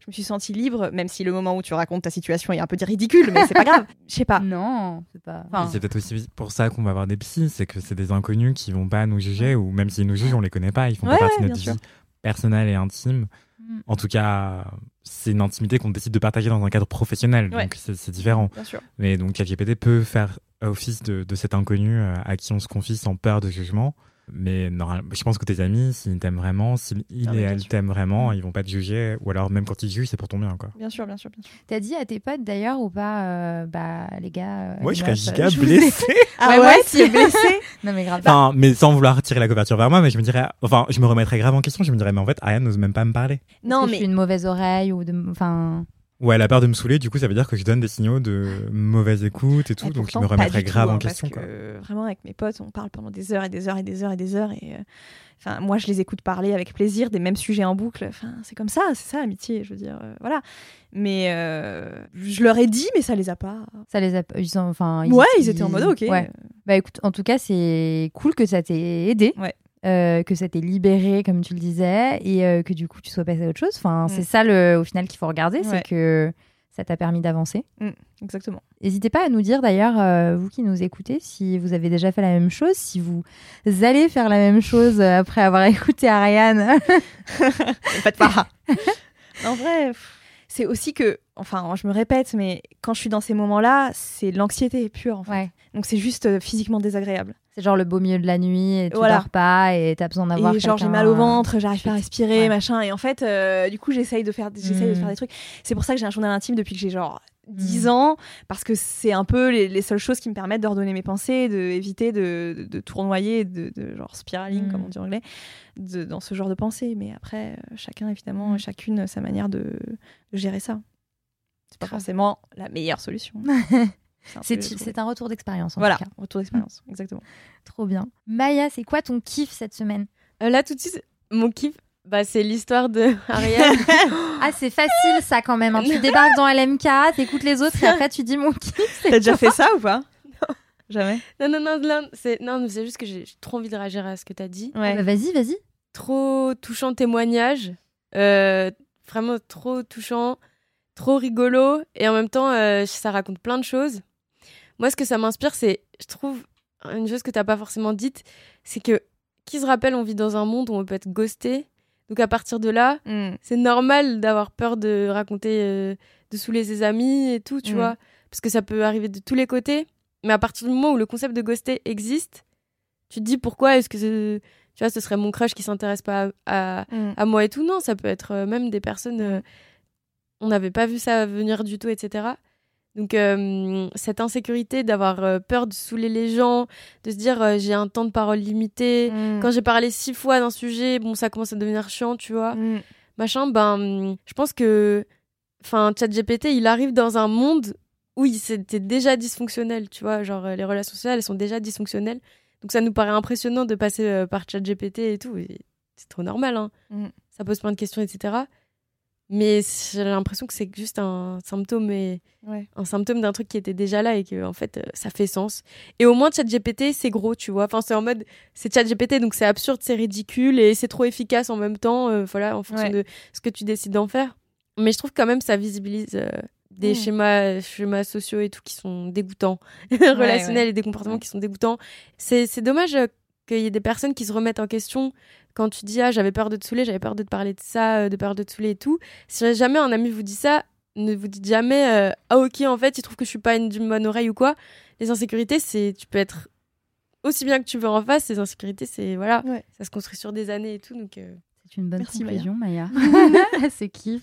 je me suis sentie libre, même si le moment où tu racontes ta situation est un peu ridicule, mais c'est pas grave. Je sais pas. Non, c'est pas. C'est peut-être aussi pour ça qu'on va avoir des psys, c'est que c'est des inconnus qui vont pas nous juger, ou même s'ils nous jugent, on les connaît pas, ils font Ouais, pas partie de notre vie personnelle et intime. Mm. En tout cas, c'est une intimité qu'on décide de partager dans un cadre professionnel, Ouais. donc c'est différent. Bien sûr. Mais donc ChatGPT peut faire office de, de cet inconnu euh, à qui on se confie sans peur de jugement. Mais normal- je pense que tes amis, s'ils t'aiment vraiment, s'ils ils Ah et bien elles sûr. t'aiment vraiment, ils vont pas te juger. Ou alors même quand ils te jugent, c'est pour ton bien. Quoi. Bien sûr, bien sûr, bien sûr. T'as dit à tes potes d'ailleurs ou pas, euh, bah les gars. euh, Moi, les je serais giga euh, je vous ai- blessé. Ah Ouais, ouais, es blessé Non mais grave. Enfin, mais sans vouloir tirer la couverture vers moi, mais je me dirais, enfin, je me remettrais grave en question. Je me dirais, mais en fait, Ariane n'ose même pas me parler. non, Non, je suis mais une mauvaise oreille ou de, enfin. Ou elle a peur de me saouler, du coup, ça veut dire que je donne des signaux de mauvaise écoute et tout, Et donc pourtant, me pas remettrais du grave tout, en hein, question. Parce Quoi. que vraiment, avec mes potes, on parle pendant des heures et des heures et des heures et des heures. Et euh, enfin, moi, je les écoute parler avec plaisir des mêmes sujets en boucle. Enfin, c'est comme ça, c'est ça l'amitié. Je veux dire, euh, voilà. Mais euh, je leur ai dit, mais ça les a pas. Ça les a. Ils ont, enfin. ouais, ils étaient en mode ok. Ouais. Bah écoute, en tout cas, c'est cool que ça t'ait aidé. Ouais. Euh, que ça t'ait libéré, comme tu le disais, et euh, que du coup tu sois passé à autre chose. Enfin, Mm. c'est ça le, au final qu'il faut regarder, Ouais. c'est que ça t'a permis d'avancer. Exactement. N'hésitez pas à nous dire d'ailleurs, euh, vous qui nous écoutez, si vous avez déjà fait la même chose, si vous allez faire la même chose après avoir écouté Ariane. Faites pas. en vrai, pff, c'est aussi que, enfin, je me répète, mais quand je suis dans ces moments-là, c'est l'anxiété pure. En fait. ouais. Donc c'est juste euh, physiquement désagréable. C'est genre le beau milieu de la nuit, et tu Voilà. dors pas, et t'as besoin d'avoir Et genre j'ai mal au ventre, j'arrive pas à respirer, Ouais. machin. Et en fait, euh, du coup, j'essaye de faire, j'essaye de faire des trucs. C'est pour ça que j'ai un journal intime depuis que j'ai genre 10 Mm. ans, parce que c'est un peu les, les seules choses qui me permettent d'ordonner mes pensées, d'éviter de, de, de tournoyer, de, de genre spiraling, Mm. comme on dit en anglais, de- dans ce genre de pensée. Mais après, euh, chacun évidemment, Mm. chacune sa manière de, de gérer ça. C'est pas Grave. forcément la meilleure solution. C'est un un retour d'expérience en Voilà, tout cas. retour d'expérience, exactement. Trop bien. Maya, c'est quoi ton kiff cette semaine? Euh, là, tout de suite, mon kiff, bah, c'est l'histoire de Ariane. Ah, c'est facile ça quand même. hein. Tu débarques dans LMK, t'écoutes les autres et après tu dis mon kiff. T'as déjà fait ça ou pas? Jamais. non, non, non, non, c'est non, mais c'est juste que j'ai trop envie de réagir à ce que tu as dit. Ah bah, Vas-y, vas-y. Trop touchant témoignage. euh, vraiment trop touchant, trop rigolo. Et en même temps, euh, ça raconte plein de choses. Moi, ce que ça m'inspire, c'est, je trouve, une chose que tu n'as pas forcément dite, c'est que, qui se rappelle, on vit dans un monde où on peut être ghosté. Donc à partir de là, Mm. c'est normal d'avoir peur de raconter, euh, de saouler ses amis et tout, tu Mm. vois. Parce que ça peut arriver de tous les côtés. Mais à partir du moment où le concept de ghoster existe, tu te dis pourquoi est-ce que ce, tu vois, ce serait mon crush qui s'intéresse pas à, à, Mm. à moi et tout? Non, ça peut être euh, même des personnes. euh, on n'avait pas vu ça venir du tout, etc. Donc, euh, cette insécurité d'avoir euh, peur de saouler les gens, de se dire euh, j'ai un temps de parole limité. Mm. Quand j'ai parlé six fois d'un sujet, bon, ça commence à devenir chiant, tu vois. Mm. Machin, ben, je pense que. Enfin, ChatGPT, il arrive dans un monde où c'était déjà dysfonctionnel, tu vois. Genre, les relations sociales, elles sont déjà dysfonctionnelles. Donc, ça nous paraît impressionnant de passer par ChatGPT et tout. c'est trop normal, hein. Mm. Ça pose plein de questions, etc. Mais j'ai l'impression que c'est juste un symptôme, et Ouais. un symptôme d'un truc qui était déjà là et que, en fait, euh, ça fait sens. Et au moins, ChatGPT, c'est gros, tu vois. Enfin, c'est en mode, c'est ChatGPT, donc c'est absurde, c'est ridicule et c'est trop efficace en même temps, euh, voilà, en fonction Ouais. de ce que tu décides d'en faire. Mais je trouve quand même ça visibilise euh, des Mm. schémas, schémas sociaux et tout qui sont dégoûtants, relationnels et des comportements Ouais. qui sont dégoûtants. C'est c'est dommage qu'il y ait des personnes qui se remettent en question quand tu dis ah j'avais peur de te saouler, j'avais peur de te parler de ça, euh, de peur de te saouler et tout. Si jamais un ami vous dit ça, ne vous dites jamais euh, ah ok en fait il trouve que je suis pas une d'une bonne oreille ou quoi. Les insécurités c'est tu peux être aussi bien que tu veux en face. Les insécurités c'est voilà Ouais. ça se construit sur des années et tout donc. euh, C'est une bonne Merci, conclusion, Maya. C'est kiff.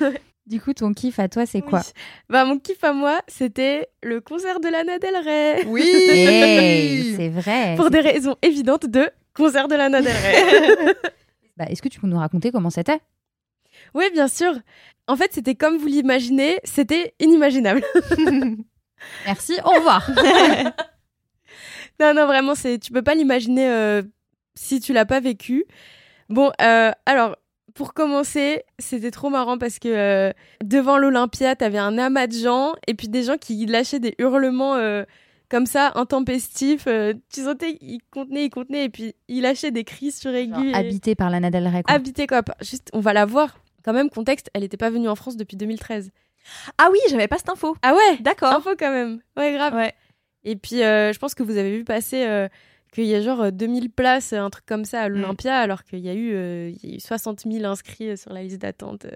Du coup, ton kiff à toi, c'est quoi. Bah mon kiff à moi c'était le concert de Lana Del Rey. Oui Hey, C'est vrai. Pour des raisons évidentes de concert de Lana Del Rey. Bah, Est-ce que tu peux nous raconter comment c'était? Oui, bien sûr. En fait, c'était comme vous l'imaginez, c'était inimaginable. Merci, au revoir. non, non, vraiment, c'est tu peux pas l'imaginer euh, si tu l'as pas vécu. Bon, euh, alors pour commencer, c'était trop marrant parce que euh, devant l'Olympia, t'avais un amas de gens et puis des gens qui lâchaient des hurlements euh, comme ça, intempestifs. euh, tu sentais, ils contenaient, ils contenaient et puis ils lâchaient des cris suraigus. et- Habité par Lana Del Rey. quoi. habité quoi. Juste, on va la voir. Quand même, contexte, elle n'était pas venue en France depuis 2013. Ah oui, j'avais pas cette info. Ah ouais? D'accord. Info quand même. Ouais, grave. Ouais. Et puis, je pense que vous avez vu passer qu'il y a genre euh, 2000 places, un truc comme ça à l'Olympia, alors qu'il y, a eu, euh, il y a eu 60 000 inscrits euh, sur la liste d'attente. euh.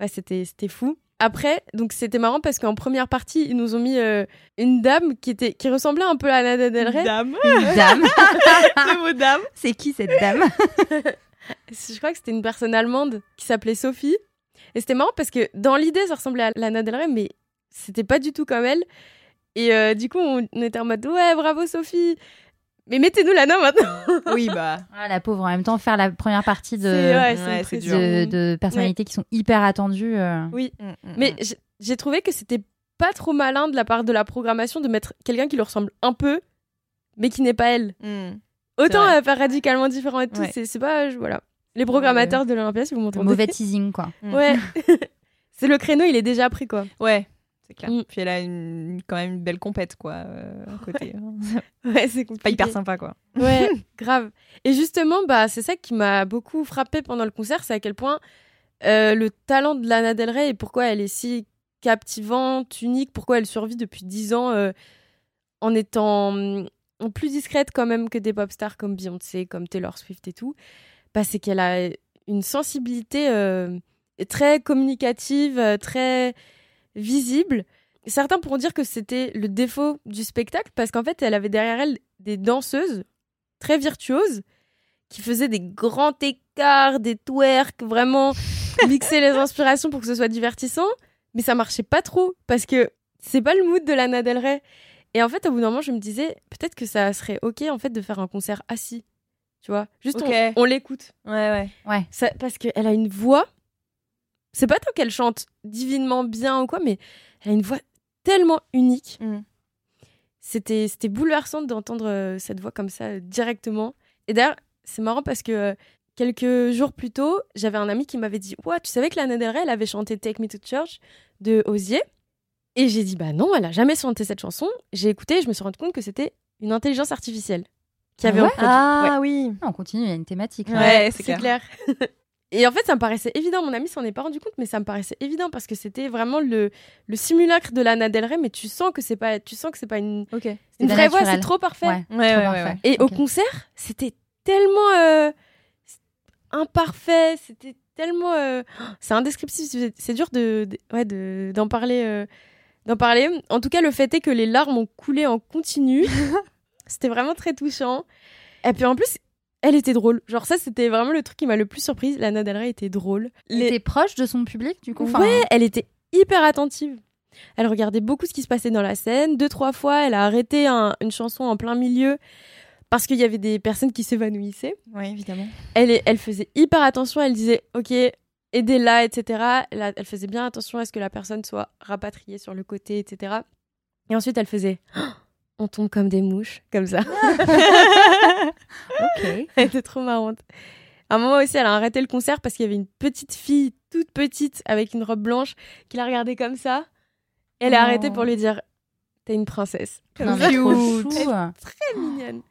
Ouais, c'était c'était fou. Après, donc c'était marrant parce qu'en première partie, ils nous ont mis euh, une dame qui, était, qui ressemblait un peu à Lana Del Rey. Dame. Une dame. Le mot dame. c'est qui cette dame? Je crois que c'était une personne allemande qui s'appelait Sophie. Et c'était marrant parce que dans l'idée, ça ressemblait à Lana Del Rey, mais c'était pas du tout comme elle. Et euh, du coup, on était en mode ouais, bravo Sophie. Mais mettez-nous Lana maintenant. Oui, bah. Ah, La pauvre, en même temps, faire la première partie de, ouais, Ouais, de, de personnalités qui sont hyper attendues. euh. Oui, Mm, mm, mais mm. j'ai- trouvé que c'était pas trop malin de la part de la programmation de mettre quelqu'un qui lui ressemble un peu, mais qui n'est pas elle. Autant euh, faire radicalement différent et tout, Ouais. c'est pas. je- voilà. Les programmateurs de l'Olympia, si vous m'entendez. mauvais teasing, quoi. Ouais. c'est le créneau, il est déjà pris, quoi. Ouais, c'est clair. Mm. Puis elle a une, quand même une belle compète, quoi, euh, à côté. hein. Ouais, c'est pas compliqué. hyper sympa, quoi. Ouais, grave. Et justement, bah, c'est ça qui m'a beaucoup frappé pendant le concert, c'est à quel point euh, le talent de Lana Del Rey et pourquoi elle est si captivante, unique, pourquoi elle survit depuis 10 ans euh, en étant hum, plus discrète quand même que des pop stars comme Beyoncé, comme Taylor Swift et tout, bah, c'est qu'elle a une sensibilité très communicative, très visible. Certains pourront dire que c'était le défaut du spectacle parce qu'en fait, elle avait derrière elle des danseuses très virtuoses qui faisaient des grands écarts, des twerks, vraiment mixer les inspirations pour que ce soit divertissant. Mais ça marchait pas trop parce que c'est pas le mood de Lana Del Rey. Et en fait, au bout d'un moment, je me disais peut-être que ça serait ok en fait de faire un concert assis. Tu vois, juste Ok. on, on l'écoute. Ouais, ouais. Ça- parce qu'elle a une voix. C'est pas tant qu'elle chante divinement bien ou quoi, mais elle a une voix tellement unique. Mm. C'était c'était bouleversant d'entendre euh, cette voix comme ça euh, directement. Et d'ailleurs, c'est marrant parce que euh, quelques jours plus tôt, j'avais un ami qui m'avait dit Ouais, tu savais que Lana Del Rey, elle avait chanté Take Me to Church de Osier? Et j'ai dit Bah non, elle a jamais chanté cette chanson. J'ai écouté et je me suis rendu compte que c'était une intelligence artificielle qui Ah avait ouais? reproduit. Ah oui. On continue, il y a une thématique. là. Ouais, c'est c'est clair. Et en fait, ça me paraissait évident. Mon ami s'en est pas rendu compte, mais ça me paraissait évident parce que c'était vraiment le, le simulacre de Lana Del Rey. Mais tu sens que c'est pas, tu sens que c'est pas une, Ok. une C'est vraie voix. C'est trop parfait. Ouais, Ouais, trop ouais, parfait. ouais, ouais. Et au concert, c'était tellement euh, imparfait. C'était tellement, euh, c'est indescriptible. C'est- C'est dur de, de- ouais, de- d'en parler, euh, d'en parler. En tout cas, le fait est que les larmes ont coulé en continu. c'était vraiment très touchant. Et puis en plus, elle était drôle. Genre ça, c'était vraiment le truc qui m'a le plus surprise. Lana Del Rey était drôle. Elle Les- était proche de son public, du coup. enfin, Ouais, elle était hyper attentive. Elle regardait beaucoup ce qui se passait dans la scène. Deux, trois fois, elle a arrêté un- une chanson en plein milieu parce qu'il y avait des personnes qui s'évanouissaient. Oui, évidemment. Elle, elle faisait hyper attention. Elle disait, OK, aidez-la, etc. Elle faisait bien attention à ce que la personne soit rapatriée sur le côté, etc. Et ensuite, elle faisait, Oh, on tombe comme des mouches, comme ça. Ok. Elle était trop marrante. À un moment aussi, elle a arrêté le concert parce qu'il y avait une petite fille, toute petite, avec une robe blanche, qui la regardait comme ça. Elle a Oh. arrêté pour lui dire T'es une princesse. Comme ça. Très mignonne.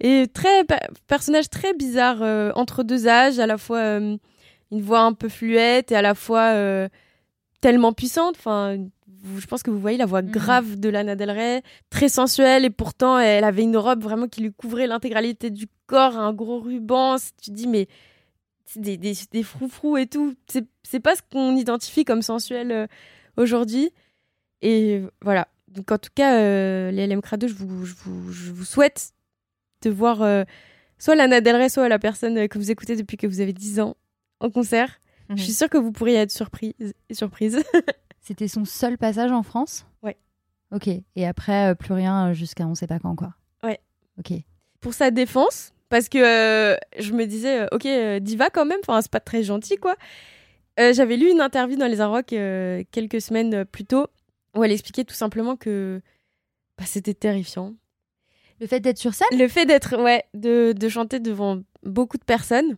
Et très pe- personnage très bizarre, euh, entre deux âges, à la fois euh, une voix un peu fluette et à la fois euh, tellement puissante. Enfin, je pense que vous voyez la voix Mhm. grave de Lana Del Rey, très sensuelle et pourtant elle avait une robe vraiment qui lui couvrait l'intégralité du corps, un gros ruban. Tu dis mais c'est des, des, des froufrous et tout. C'est pas ce qu'on identifie comme sensuel euh, aujourd'hui. Et voilà. Donc en tout cas, euh, les LMK 2, je vous, je, vous, je vous souhaite de voir euh, soit Lana Del Rey, soit la personne que vous écoutez depuis que vous avez 10 ans en concert. Mhm. Je suis sûre que vous pourriez être surprise. C'était son seul passage en France Ouais. Ok. Et après, euh, plus rien euh, jusqu'à on sait pas quand, quoi. Ouais. Ok. Pour sa défense, parce que euh, je me disais, ok, euh, diva quand même, enfin, c'est pas très gentil, quoi. J'avais lu une interview dans Les Arocs quelques semaines plus tôt où elle expliquait tout simplement que bah, c'était terrifiant. Le fait d'être sur scène? Le fait d'être, ouais, de, de chanter devant beaucoup de personnes.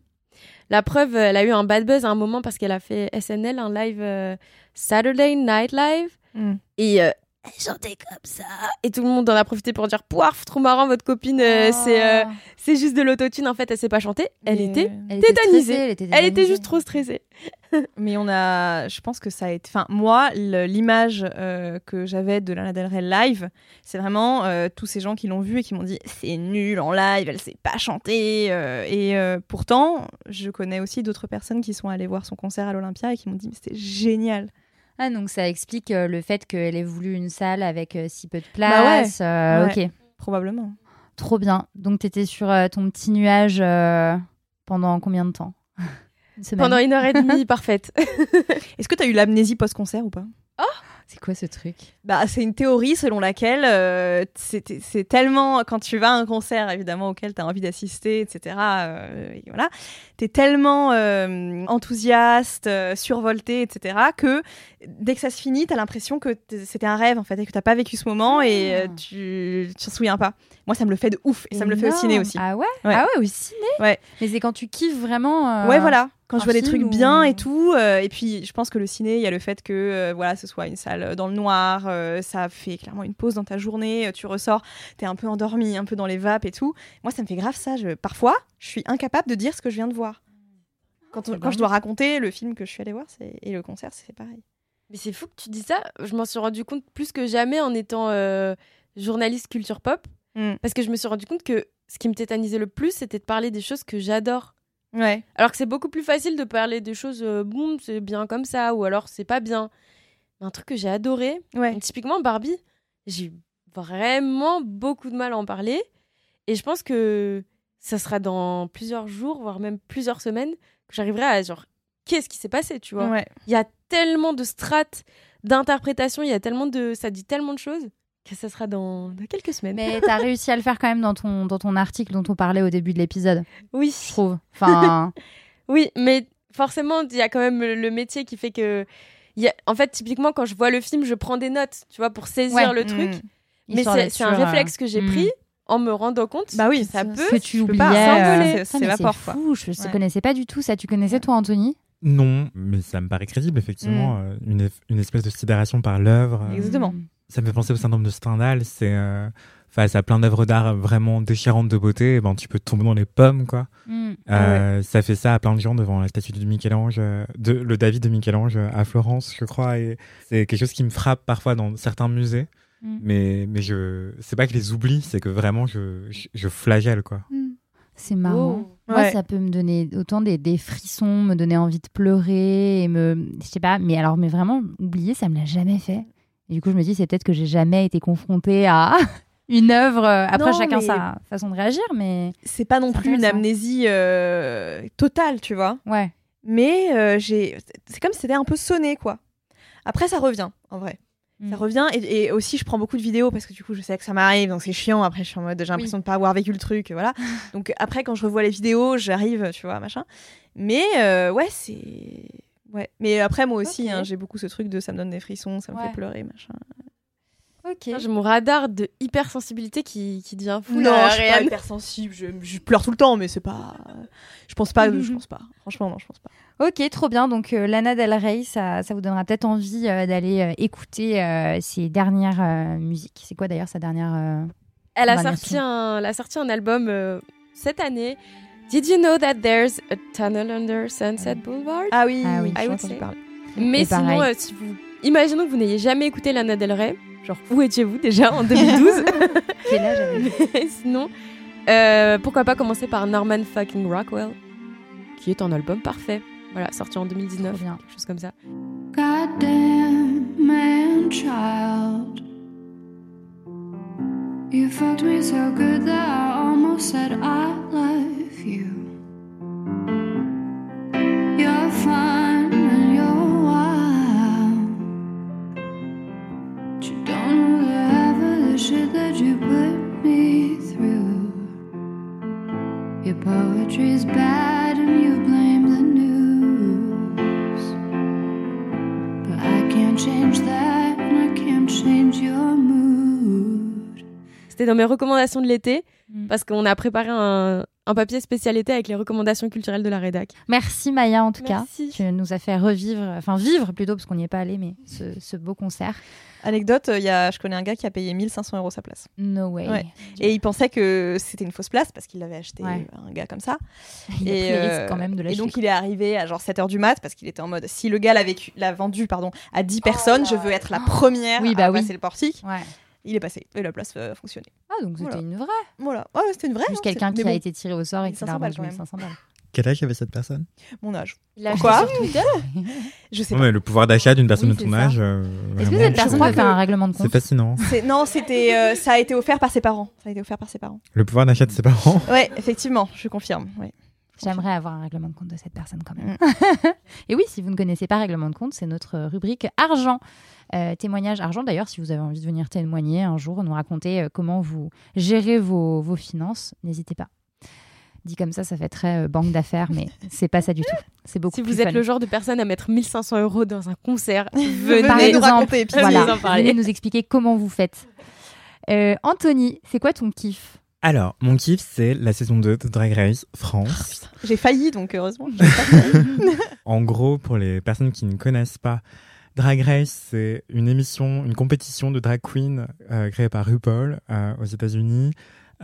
La preuve, elle a eu un bad buzz à un moment parce qu'elle a fait SNL, un live euh, Saturday Night Live. Mm. Et euh, elle chantait comme ça. Et tout le monde en a profité pour dire Pouarf, trop marrant, votre copine, euh, c'est euh, Ah. c'est juste de l'autotune. En fait, elle sait pas chanter. Elle était. Elle était tétanisée. stressée, Elle était, Elle était tétanisée. juste trop stressée. Mais on a, je pense que ça a été, enfin moi, le- l'image euh, que j'avais de Lana Del Rey live, c'est vraiment euh, tous ces gens qui l'ont vu et qui m'ont dit c'est nul en live, elle sait pas chanter. euh, et euh, pourtant, je connais aussi d'autres personnes qui sont allées voir son concert à l'Olympia et qui m'ont dit mais c'était génial. Ah, donc ça explique euh, le fait qu'elle ait voulu une salle avec euh, si peu de Bah ouais. place. euh, Ouais. Ok, Probablement. trop bien. Donc t'étais sur euh, ton petit nuage euh, pendant combien de temps? Une semaine Pendant une heure et demie parfaite. Est-ce que tu as eu l'amnésie post-concert ou pas? C'est quoi ce truc? Bah, c'est une théorie selon laquelle euh, c'est tellement, quand tu vas à un concert évidemment auquel tu as envie d'assister, etc., euh, et voilà, tu es tellement euh, enthousiaste, survolté, etc., que dès que ça se finit, tu as l'impression que c'était un rêve en fait, et que tu pas vécu ce moment et Ah. tu t'en souviens pas. Moi, ça me le fait de ouf, et ça me le fait au ciné aussi. Ah ouais, Ouais. Ah ouais, au ciné? Ouais. Mais c'est quand tu kiffes vraiment. Ouais, voilà. Quand je vois des trucs ou- bien et tout, euh, et puis je pense que le ciné, il y a le fait que euh, voilà, ce soit une salle dans le noir, euh, ça fait clairement une pause dans ta journée, tu ressors, t'es un peu endormi, un peu dans les vapes et tout. Moi, ça me fait grave ça. Je... Parfois, je suis incapable de dire ce que je viens de voir. Quand, on- C'est quand je dois raconter le film que je suis allée voir et le concert, c'est pareil. Mais c'est fou que tu dis ça. Je m'en suis rendu compte plus que jamais en étant journaliste culture pop. Mm. Parce que je me suis rendu compte que ce qui me tétanisait le plus, c'était de parler des choses que j'adore. Ouais. Alors que c'est beaucoup plus facile de parler des choses, euh, boum, c'est bien comme ça, ou alors c'est pas bien. Un truc que j'ai adoré, Ouais. typiquement Barbie, j'ai eu vraiment beaucoup de mal à en parler. Et je pense que ça sera dans plusieurs jours, voire même plusieurs semaines, que j'arriverai à genre, qu'est-ce qui s'est passé, tu vois? Ouais. Il y a tellement de strates d'interprétation, il y a tellement de. Ça dit tellement de choses que ça sera dans, dans quelques semaines. Mais t'as réussi à le faire quand même dans ton, dans ton article dont on parlait au début de l'épisode, Oui. je trouve. Enfin, Oui, mais forcément, il y a quand même le métier qui fait que. il Y a... En fait, typiquement, quand je vois le film, je prends des notes, tu vois, pour saisir Ouais. le truc. Mm. Mais histoire c'est un euh, réflexe que j'ai hmm. pris en me rendant compte Bah oui, que ça peut. que tu oubliais. euh, C'est- mais quoi. fou, je ne Ouais. connaissais pas du tout ça. Tu connaissais toi, Anthony? Non, mais ça me paraît crédible, effectivement. euh, une, une espèce de sidération par l'œuvre. euh, Exactement. Mm. Ça me fait penser au syndrome de Stendhal. C'est euh, face à plein d'œuvres d'art vraiment déchirantes de beauté, ben, tu peux tomber dans les pommes, quoi. Mm. Euh, Ça fait ça à plein de gens devant la statue de Michel-Ange, euh, de, le David de Michel-Ange euh, à Florence, je crois. Et c'est quelque chose qui me frappe parfois dans certains musées. Mm. Mais, mais je, c'est pas que je les oublie, c'est que vraiment je, je, je flagelle, quoi. C'est marrant. Oh. Moi, Ouais. ça peut me donner autant des, des frissons, me donner envie de pleurer et me. Je sais pas, mais alors, mais vraiment, oublier, ça me l'a jamais fait. Et du coup, je me dis, c'est peut-être que j'ai jamais été confrontée à une œuvre. Après, Non, chacun sa façon de réagir, mais C'est pas non plus une amnésie euh, totale, tu vois. ouais. Mais euh, j'ai, c'est comme si c'était un peu sonné, quoi. Après, ça revient, en vrai. Mm. Ça revient et, et aussi je prends beaucoup de vidéos parce que du coup je sais que ça m'arrive donc c'est chiant après je suis en mode j'ai l'impression de pas avoir vécu le truc voilà donc après quand je revois les vidéos j'arrive tu vois machin mais euh, ouais c'est ouais mais après moi aussi hein, j'ai beaucoup ce truc de ça me donne des frissons ça me Ouais. fait pleurer machin Ok. J'ai mon radar de hypersensibilité qui, qui devient fou. non je suis pas hypersensible je, je pleure tout le temps mais c'est pas je pense pas je pense pas franchement non je pense pas Ok, trop bien. Donc euh, Lana Del Rey, ça, ça vous donnera peut-être envie euh, d'aller euh, écouter euh, ses dernières euh, musiques. C'est quoi d'ailleurs sa dernière euh, Elle a Dernière sorti film. un, elle a sorti un album euh, cette année. Did you know that there's a tunnel under Sunset Boulevard? ah oui, Ah oui. I would say. parler Mais Et sinon, euh, si vous, imaginons que vous n'ayez jamais écouté Lana Del Rey, genre où étiez-vous déjà en 2012 Quel âge sinon, euh, pourquoi pas commencer par Norman fucking Rockwell, qui est un album parfait. Voilà, sorti en 2019, Trop bien. quelque chose comme ça. Goddamn man child. You fucked me so good that I almost said I love you. You're fun and you're wild. But you don't know the half of the shit that you put me through. Your poetry's bad C'était dans mes recommandations de l'été, Mm. parce qu'on a préparé un, un papier spécialité avec les recommandations culturelles de la rédac. Merci Maya en tout Merci. cas. Tu nous as fait revivre, enfin vivre plutôt parce qu'on n'y est pas allé, mais ce, ce beau concert. anecdote il y a je connais un gars qui a payé 1500 euros sa place No way. Ouais. Et il pensait que c'était une fausse place parce qu'il l'avait acheté Ouais. euh, un gars comme ça. Il a et, pris le risque euh, quand même de et donc il est arrivé à genre 7h du mat parce qu'il était en mode si le gars l'a vécu- l'a vendu pardon à 10 personnes, je veux être la première Oui, bah à oui. passer le portique. Ouais. Il est passé et la place euh, fonctionnait. Ah donc c'était Voilà. une vraie. Voilà. Ouais, c'était une vraie. Juste hein, quelqu'un qui a été tiré au sort et qui l'a 1500 balles, revendu quand même. 1500 balles. Quel âge avait cette personne? Mon âge. Il a Quoi acheté sur Twitter Je sais pas. mais le pouvoir d'achat d'une personne Oui, de c'est ton ça. âge. euh, Est-ce que cette personne peut faire un règlement de C'est compte? fascinant. C'est- Non, c'était euh, ça a été offert par ses parents. Ça a été offert par ses parents. Le pouvoir d'achat de ses parents? Ouais, effectivement, je confirme. Ouais. J'aimerais avoir un règlement de compte de cette personne quand même. Mm. et oui, si vous ne connaissez pas règlement de compte, c'est notre rubrique argent. Euh, témoignage argent, d'ailleurs, si vous avez envie de venir témoigner un jour, nous raconter euh, comment vous gérez vos, vos finances, n'hésitez pas. Dit comme ça, ça fait très euh, banque d'affaires, mais c'est pas ça du tout. C'est beaucoup Si plus vous êtes fun. le genre de personne à mettre 1500 euros dans un concert, Venez nous raconter, puis voilà, venez nous en parler. venez nous expliquer comment vous faites. Euh, Anthony, c'est quoi ton kiff? Alors, mon kiff, c'est la saison 2 de Drag Race France. J'ai failli donc heureusement. pas failli. En gros, pour les personnes qui ne connaissent pas, Drag Race, c'est une émission, une compétition de drag queen euh, créée par RuPaul euh, aux États-Unis.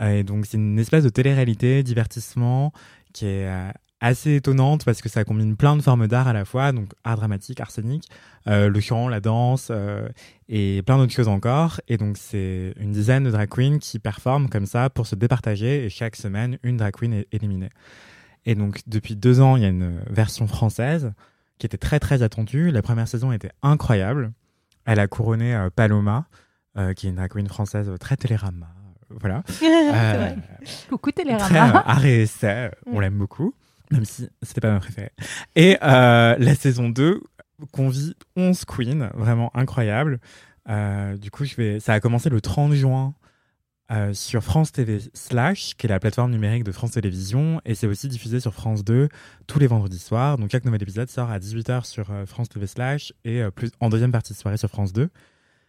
Euh, et donc, c'est une espèce de télé-réalité, divertissement, qui est euh, assez étonnante parce que ça combine plein de formes d'art à la fois, donc art dramatique, scénique, euh, le chant, la danse euh, et plein d'autres choses encore. Et donc, c'est une dizaine de drag queens qui performent comme ça pour se départager et chaque semaine, une drag queen est éliminée. Et donc, depuis deux ans, il y a une version française qui était très très attendue. La première saison était incroyable. Elle a couronné euh, Paloma, euh, qui est une drag queen française euh, très télérama. euh, Voilà. Euh, Coucou très euh, Télérama. et essai, on l'aime beaucoup, même si c'était pas ma préférée. Et euh, la saison 2 convie 11 queens, vraiment incroyable. Euh, du coup, je vais... ça a commencé le 30 juin euh, sur France TV Slash, qui est la plateforme numérique de France Télévisions, et c'est aussi diffusé sur France 2 tous les vendredis soirs. Donc chaque nouvel épisode sort à 18h sur France TV Slash et plus en deuxième partie de soirée sur France 2,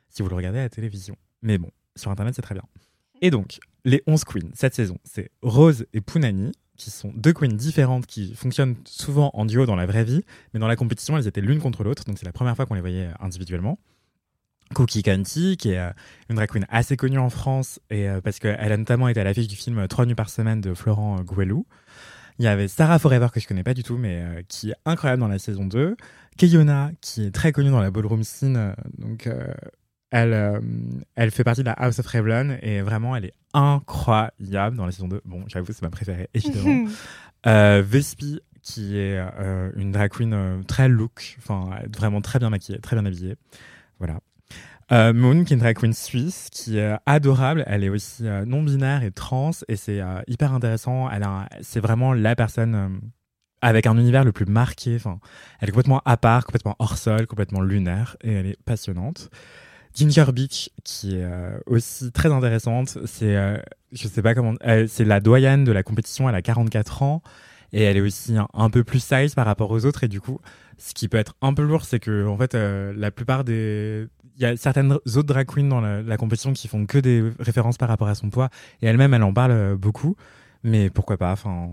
si vous le regardez à la télévision. Mais bon, sur Internet, c'est très bien. Et donc, les 11 queens cette saison, c'est Rose et Pounani, qui sont deux queens différentes qui fonctionnent souvent en duo dans la vraie vie, mais dans la compétition, elles étaient l'une contre l'autre, donc c'est la première fois qu'on les voyait euh, individuellement. Cookie Canty, qui est euh, une drag queen assez connue en France, et euh, parce qu'elle a notamment été à l'affiche du film euh, Trois nuits par semaine de Florent Gouelou. Il y avait Sarah Forever, que je connais pas du tout, mais qui est incroyable dans la saison 2. Keyona, qui est très connue dans la ballroom scene, donc elle, elle fait partie de la House of Revlon, et vraiment, elle est incroyable dans la saison 2. Bon, j'avoue, c'est ma préférée, évidemment. Euh, Vespi, qui est euh, une drag queen euh, très look, enfin vraiment très bien maquillée, très bien habillée. Voilà. Euh, Moon, qui est une drag queen suisse, qui est adorable. Elle est aussi non-binaire et trans, et c'est hyper intéressant. Elle c'est vraiment la personne avec un univers le plus marqué. Enfin, elle est complètement à part, complètement hors sol, complètement lunaire, et elle est passionnante. Ginger Beach, qui est euh, aussi très intéressante. C'est, euh, je sais pas comment, c'est la doyenne de la compétition. Elle a 44 ans et elle est aussi un, peu plus size par rapport aux autres. Et du coup, ce qui peut être un peu lourd, c'est que en fait, euh, la plupart des, il y a certaines autres drag queens dans la, compétition qui font que des références par rapport à son poids. Et elle-même, elle en parle beaucoup. Mais pourquoi pas Enfin,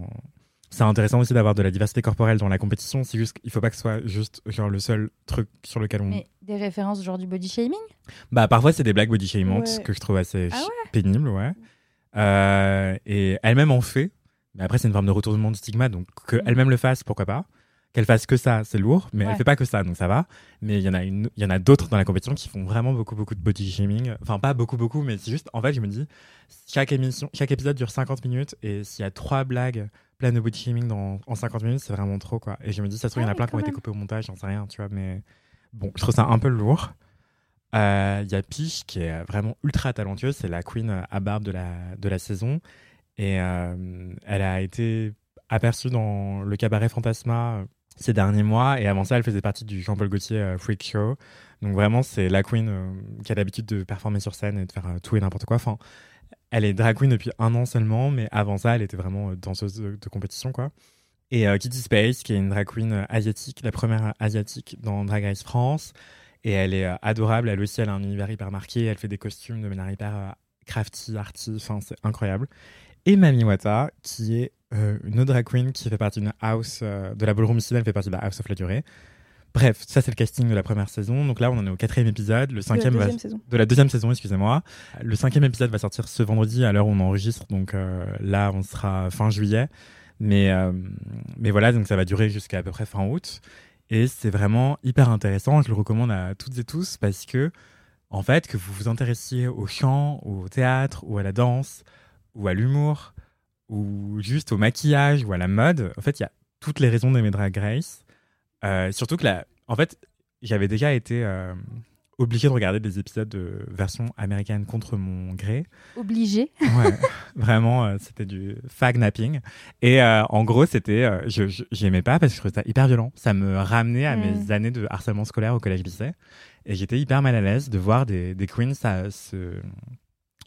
c'est intéressant aussi d'avoir de la diversité corporelle dans la compétition. C'est juste, il faut pas que ce soit juste genre le seul truc sur lequel on. Des références genre du body shaming? Bah parfois c'est des blagues body shamantes Ouais. que je trouve assez Ah pénibles, ouais. Euh, et elle-même en fait. Mais après c'est une forme de retournement du stigma, donc que elle-même le fasse, pourquoi pas. Qu'elle fasse que ça, c'est lourd, mais Ouais. elle fait pas que ça, donc ça va. Mais il y en a une, il y en a d'autres dans la compétition qui font vraiment beaucoup beaucoup de body shaming. Enfin pas beaucoup beaucoup, mais c'est juste. En fait, je me dis, chaque émission, chaque épisode dure 50 minutes et s'il y a trois blagues pleines de body shaming dans, en 50 minutes, c'est vraiment trop quoi. Et je me dis, ça se trouve il y en a Ah plein qui ont été coupés au montage, j'en sais rien, tu vois. Mais bon, je trouve ça un peu lourd. Euh, Il y a qui est vraiment ultra talentueuse, c'est la queen euh, à barbe de la, de la saison. Et euh, elle a été aperçue dans le cabaret Fantasma euh, ces derniers mois. Et avant ça, elle faisait partie du Jean-Paul Gaultier euh, Freak Show. Donc vraiment, c'est la queen euh, qui a l'habitude de performer sur scène et de faire euh, tout et n'importe quoi. Enfin, elle est drag queen depuis un an seulement, mais avant ça, elle était vraiment euh, danseuse de, de compétition, quoi. Et euh, Kitty Space, qui est une drag queen euh, asiatique, la première asiatique dans Drag Race France. Et elle est euh, adorable. Elle aussi, elle a un univers hyper marqué. Elle fait des costumes de manière hyper crafty, arty. Enfin, c'est incroyable. Et Mami Wata, qui est euh, une autre drag queen qui fait partie d'une house euh, de la ballroom ici. Elle fait partie de la house of la durée. Bref, ça c'est le casting de la première saison. Donc là, on en est au quatrième épisode. Le De la cinquième va deuxième saison. de la deuxième saison, excusez-moi. Le cinquième épisode va sortir ce vendredi à l'heure où on enregistre, donc euh, là on sera fin juillet. Mais, euh, mais voilà, donc ça va durer jusqu'à à peu près fin août. Et c'est vraiment hyper intéressant. Je le recommande à toutes et tous parce que, en fait, que vous vous intéressiez au chant, au théâtre, ou à la danse, ou à l'humour, ou juste au maquillage, ou à la mode, en fait, il y a toutes les raisons d'aimer Drag Race. Euh, surtout que, la, en fait, j'avais déjà été euh, obligé de regarder des épisodes de version américaine contre mon gré. Obligé. Ouais, vraiment, euh, c'était du fag napping. Et euh, en gros, c'était, euh, je je- j'aimais pas parce que je trouvais ça hyper violent. Ça me ramenait à mes années de harcèlement scolaire au collège lycée. Et j'étais hyper mal à l'aise de voir des, des queens ça, se,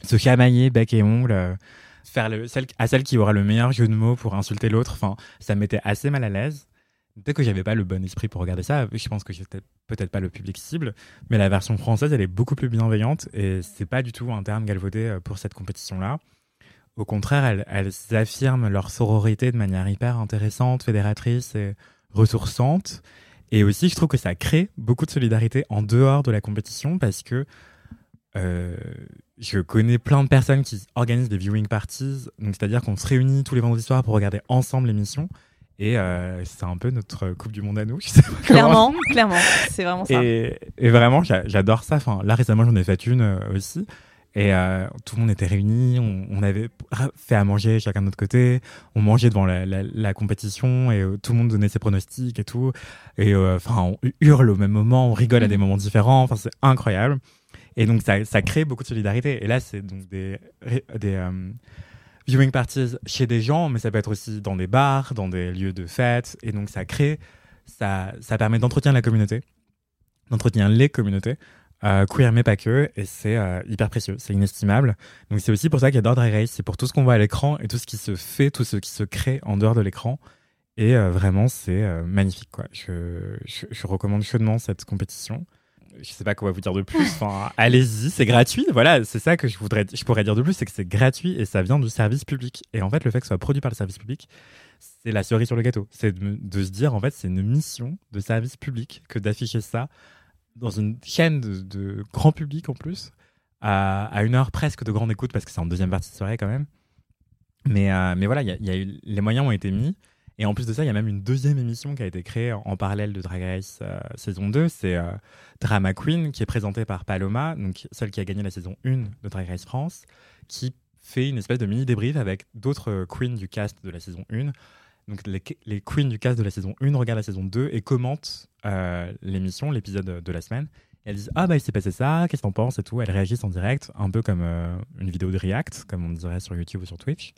se chamailler bec et ongle, faire le, celle, à celle qui aura le meilleur jeu de mots pour insulter l'autre. Enfin, ça me mettait assez mal à l'aise. Peut-être que j'avais pas le bon esprit pour regarder ça. Je pense que j'étais peut-être pas le public cible. Mais la version française, elle est beaucoup plus bienveillante et c'est pas du tout un terme galvaudé euh, pour cette compétition-là. Au contraire, elles, elles affirment leur sororité de manière hyper intéressante, fédératrice et ressourçante. Et aussi, je trouve que ça crée beaucoup de solidarité en dehors de la compétition parce que euh, je connais plein de personnes qui organisent des viewing parties. C'est-à-dire qu'on se réunit tous les vendredis soirs pour regarder ensemble l'émission. Et euh, c'est un peu notre Coupe du Monde à nous. Je sais pas comment Clairement, clairement. C'est vraiment ça. et, et vraiment, j'a- j'adore ça. Enfin, là, récemment, j'en ai fait une euh, aussi. Et euh, tout le monde était réuni. On, on avait fait à manger chacun de notre côté. On mangeait devant la, la- la compétition et euh, tout le monde donnait ses pronostics et tout. Et euh, enfin, on hurle au même moment, on rigole à des moments différents. Enfin, c'est incroyable. Et donc, ça, ça crée beaucoup de solidarité. Et là, c'est donc des, des euh, viewing parties chez des gens, mais ça peut être aussi dans des bars, dans des lieux de fête. Et donc, ça crée, ça, ça permet d'entretenir la communauté, d'entretenir les communautés, euh, queer mais pas que, et c'est euh, hyper précieux, c'est inestimable. Donc, c'est aussi pour ça qu'il y a Drag Race, c'est pour tout ce qu'on voit à l'écran et tout ce qui se fait, tout ce qui se crée en dehors de l'écran. Et euh, vraiment, c'est magnifique, quoi. Je, je recommande chaudement cette compétition je sais pas quoi vous dire de plus. Enfin, allez-y, c'est gratuit. Voilà, c'est ça que je voudrais, je pourrais dire de plus, c'est que c'est gratuit et ça vient du service public. Et en fait, le fait que ce soit produit par le service public, c'est la cerise sur le gâteau. C'est de, se dire, en fait, c'est une mission de service public que d'afficher ça dans une chaîne de, grand public en plus, à, une heure presque de grande écoute parce que c'est en deuxième partie de soirée quand même. Mais, euh, mais voilà, y a eu, les moyens ont été mis. Et en plus de ça, il y a même une deuxième émission qui a été créée en, parallèle de Drag Race euh, saison 2. C'est euh, Drama Queen, qui est présentée par Paloma, donc celle qui a gagné la saison 1 de Drag Race France, qui fait une espèce de mini débrief avec d'autres euh, queens du cast de la saison 1. Donc les, les queens du cast de la saison 1 regardent la saison 2 et commentent l'émission, l'épisode de la semaine. Elles disent Ah bah il s'est passé ça, qu'est-ce que t'en penses et tout. Elles réagissent en direct, un peu comme une vidéo de React, comme on dirait sur YouTube ou sur Twitch.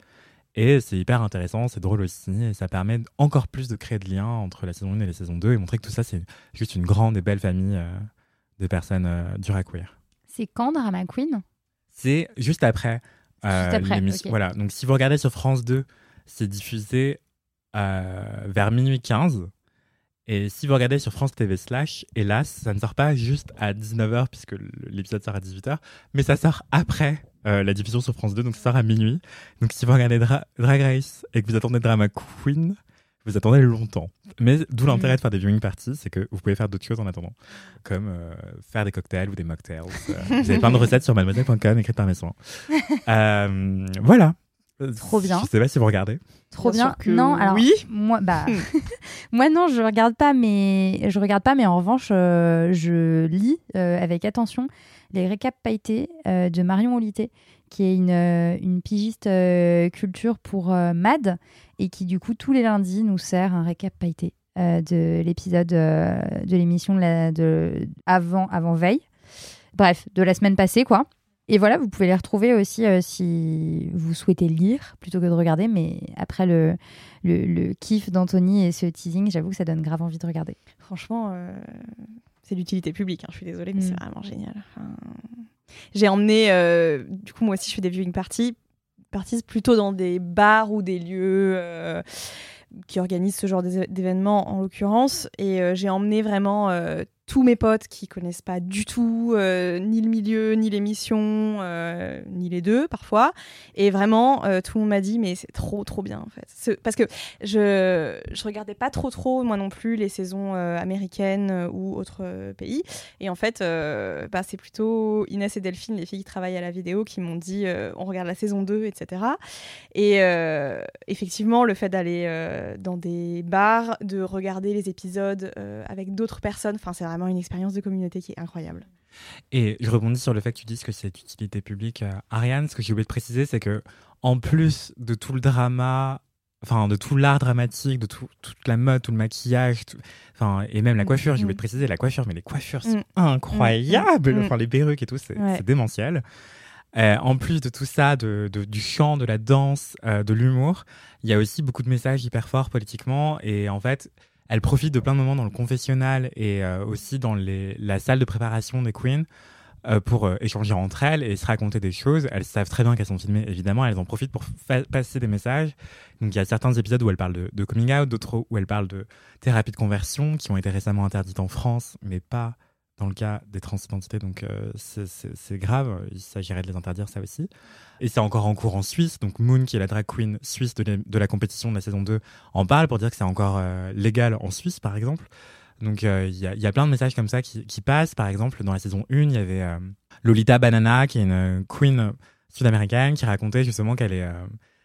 Et c'est hyper intéressant, c'est drôle aussi, et ça permet encore plus de créer de liens entre la saison 1 et la saison 2 et montrer que tout ça, c'est juste une grande et belle famille euh, de personnes euh, à queer. C'est quand Drama Queen? C'est juste après. euh, Juste après. Voilà, donc si vous regardez sur France 2, c'est diffusé vers minuit 15. Et si vous regardez sur France TV slash, hélas, ça ne sort pas juste à 19h puisque l'épisode sort à 18h, mais ça sort après euh, la diffusion sur France 2, donc ça sort à minuit. Donc si vous regardez Dra- Drag Race et que vous attendez Drama Queen, vous attendez longtemps. Mais d'où l'intérêt de faire des viewing parties, c'est que vous pouvez faire d'autres choses en attendant, comme euh, faire des cocktails ou des mocktails. Euh, vous avez plein de recettes sur mademoiselle.com écrites par mes soins. Euh, voilà. Trop bien. Je sais pas si vous regardez. Trop Bien bien. sûr que non, alors oui. moi, bah, moi non, je regarde pas, mais je regarde pas, mais en revanche, euh, je lis euh, avec attention les récaps pailletés euh, de Marion Olité, qui est une, euh, une pigiste euh, culture pour Mad et qui du coup tous les lundis nous sert un récap pailleté de l'épisode de l'émission de, avant avant veille. Bref, de la semaine passée quoi. Et voilà, vous pouvez les retrouver aussi si vous souhaitez lire plutôt que de regarder. Mais après le, le, kiff d'Anthony et ce teasing, j'avoue que ça donne grave envie de regarder. Franchement, c'est l'utilité publique. hein, je suis désolée, mais Mm. c'est vraiment génial. Enfin, J'ai emmené, euh, du coup, moi aussi, je fais des viewing parties, parties plutôt dans des bars ou des lieux euh, qui organisent ce genre d'é- d'événements, en l'occurrence. Et euh, j'ai emmené vraiment tous mes potes qui connaissent pas du tout euh, ni le milieu, ni l'émission, euh, ni les deux parfois. Et vraiment, euh, tout le monde m'a dit, mais c'est trop, trop bien en fait. Parce que je, je regardais pas trop, trop, moi non plus, les saisons euh, américaines ou autres pays. Et en fait, bah, c'est plutôt Inès et Delphine, les filles qui travaillent à la vidéo, qui m'ont dit on regarde la saison 2, etc. Et effectivement, le fait d'aller dans des bars, de regarder les épisodes avec d'autres personnes, enfin, c'est vraiment une expérience de communauté qui est incroyable. Et je rebondis sur le fait que tu dises que c'est d'utilité publique. Euh, Ariane, ce que j'ai oublié de préciser, c'est que en plus de tout le drama, enfin de tout l'art dramatique, de tout- toute la mode, tout le maquillage, tout- enfin et même la Mm, coiffure, j'ai oublié mm. de préciser la coiffure, mais les coiffures sont Mm. incroyables, Mm, mm. enfin les perruques et tout, c'est Ouais. démentiel. Euh, en plus de tout ça, de, de- du chant, de la danse, euh, de l'humour, il y a aussi beaucoup de messages hyper forts politiquement. Et en fait, elle profite de plein de moments dans le confessionnal et euh, aussi dans les, la salle de préparation des queens euh, pour euh, échanger entre elles et se raconter des choses. Elles savent très bien qu'elles sont filmées, évidemment. Elles en profitent pour passer des messages. Donc il y a certains épisodes où elles parlent de, de coming out, d'autres où elles parlent de thérapie de conversion qui ont été récemment interdites en France, mais pas dans le cas des transidentités, donc euh, c'est- grave, il s'agirait de les interdire ça aussi. Et c'est encore en cours en Suisse, donc Moon, qui est la drag queen suisse de, la- compétition de la saison 2, en parle pour dire que c'est encore euh, légal en Suisse, par exemple. Donc euh, il y, a, plein de messages comme ça qui, passent. Par exemple, dans la saison 1, il y avait Lolita Banana, qui est une queen sud-américaine, qui racontait justement qu'elle est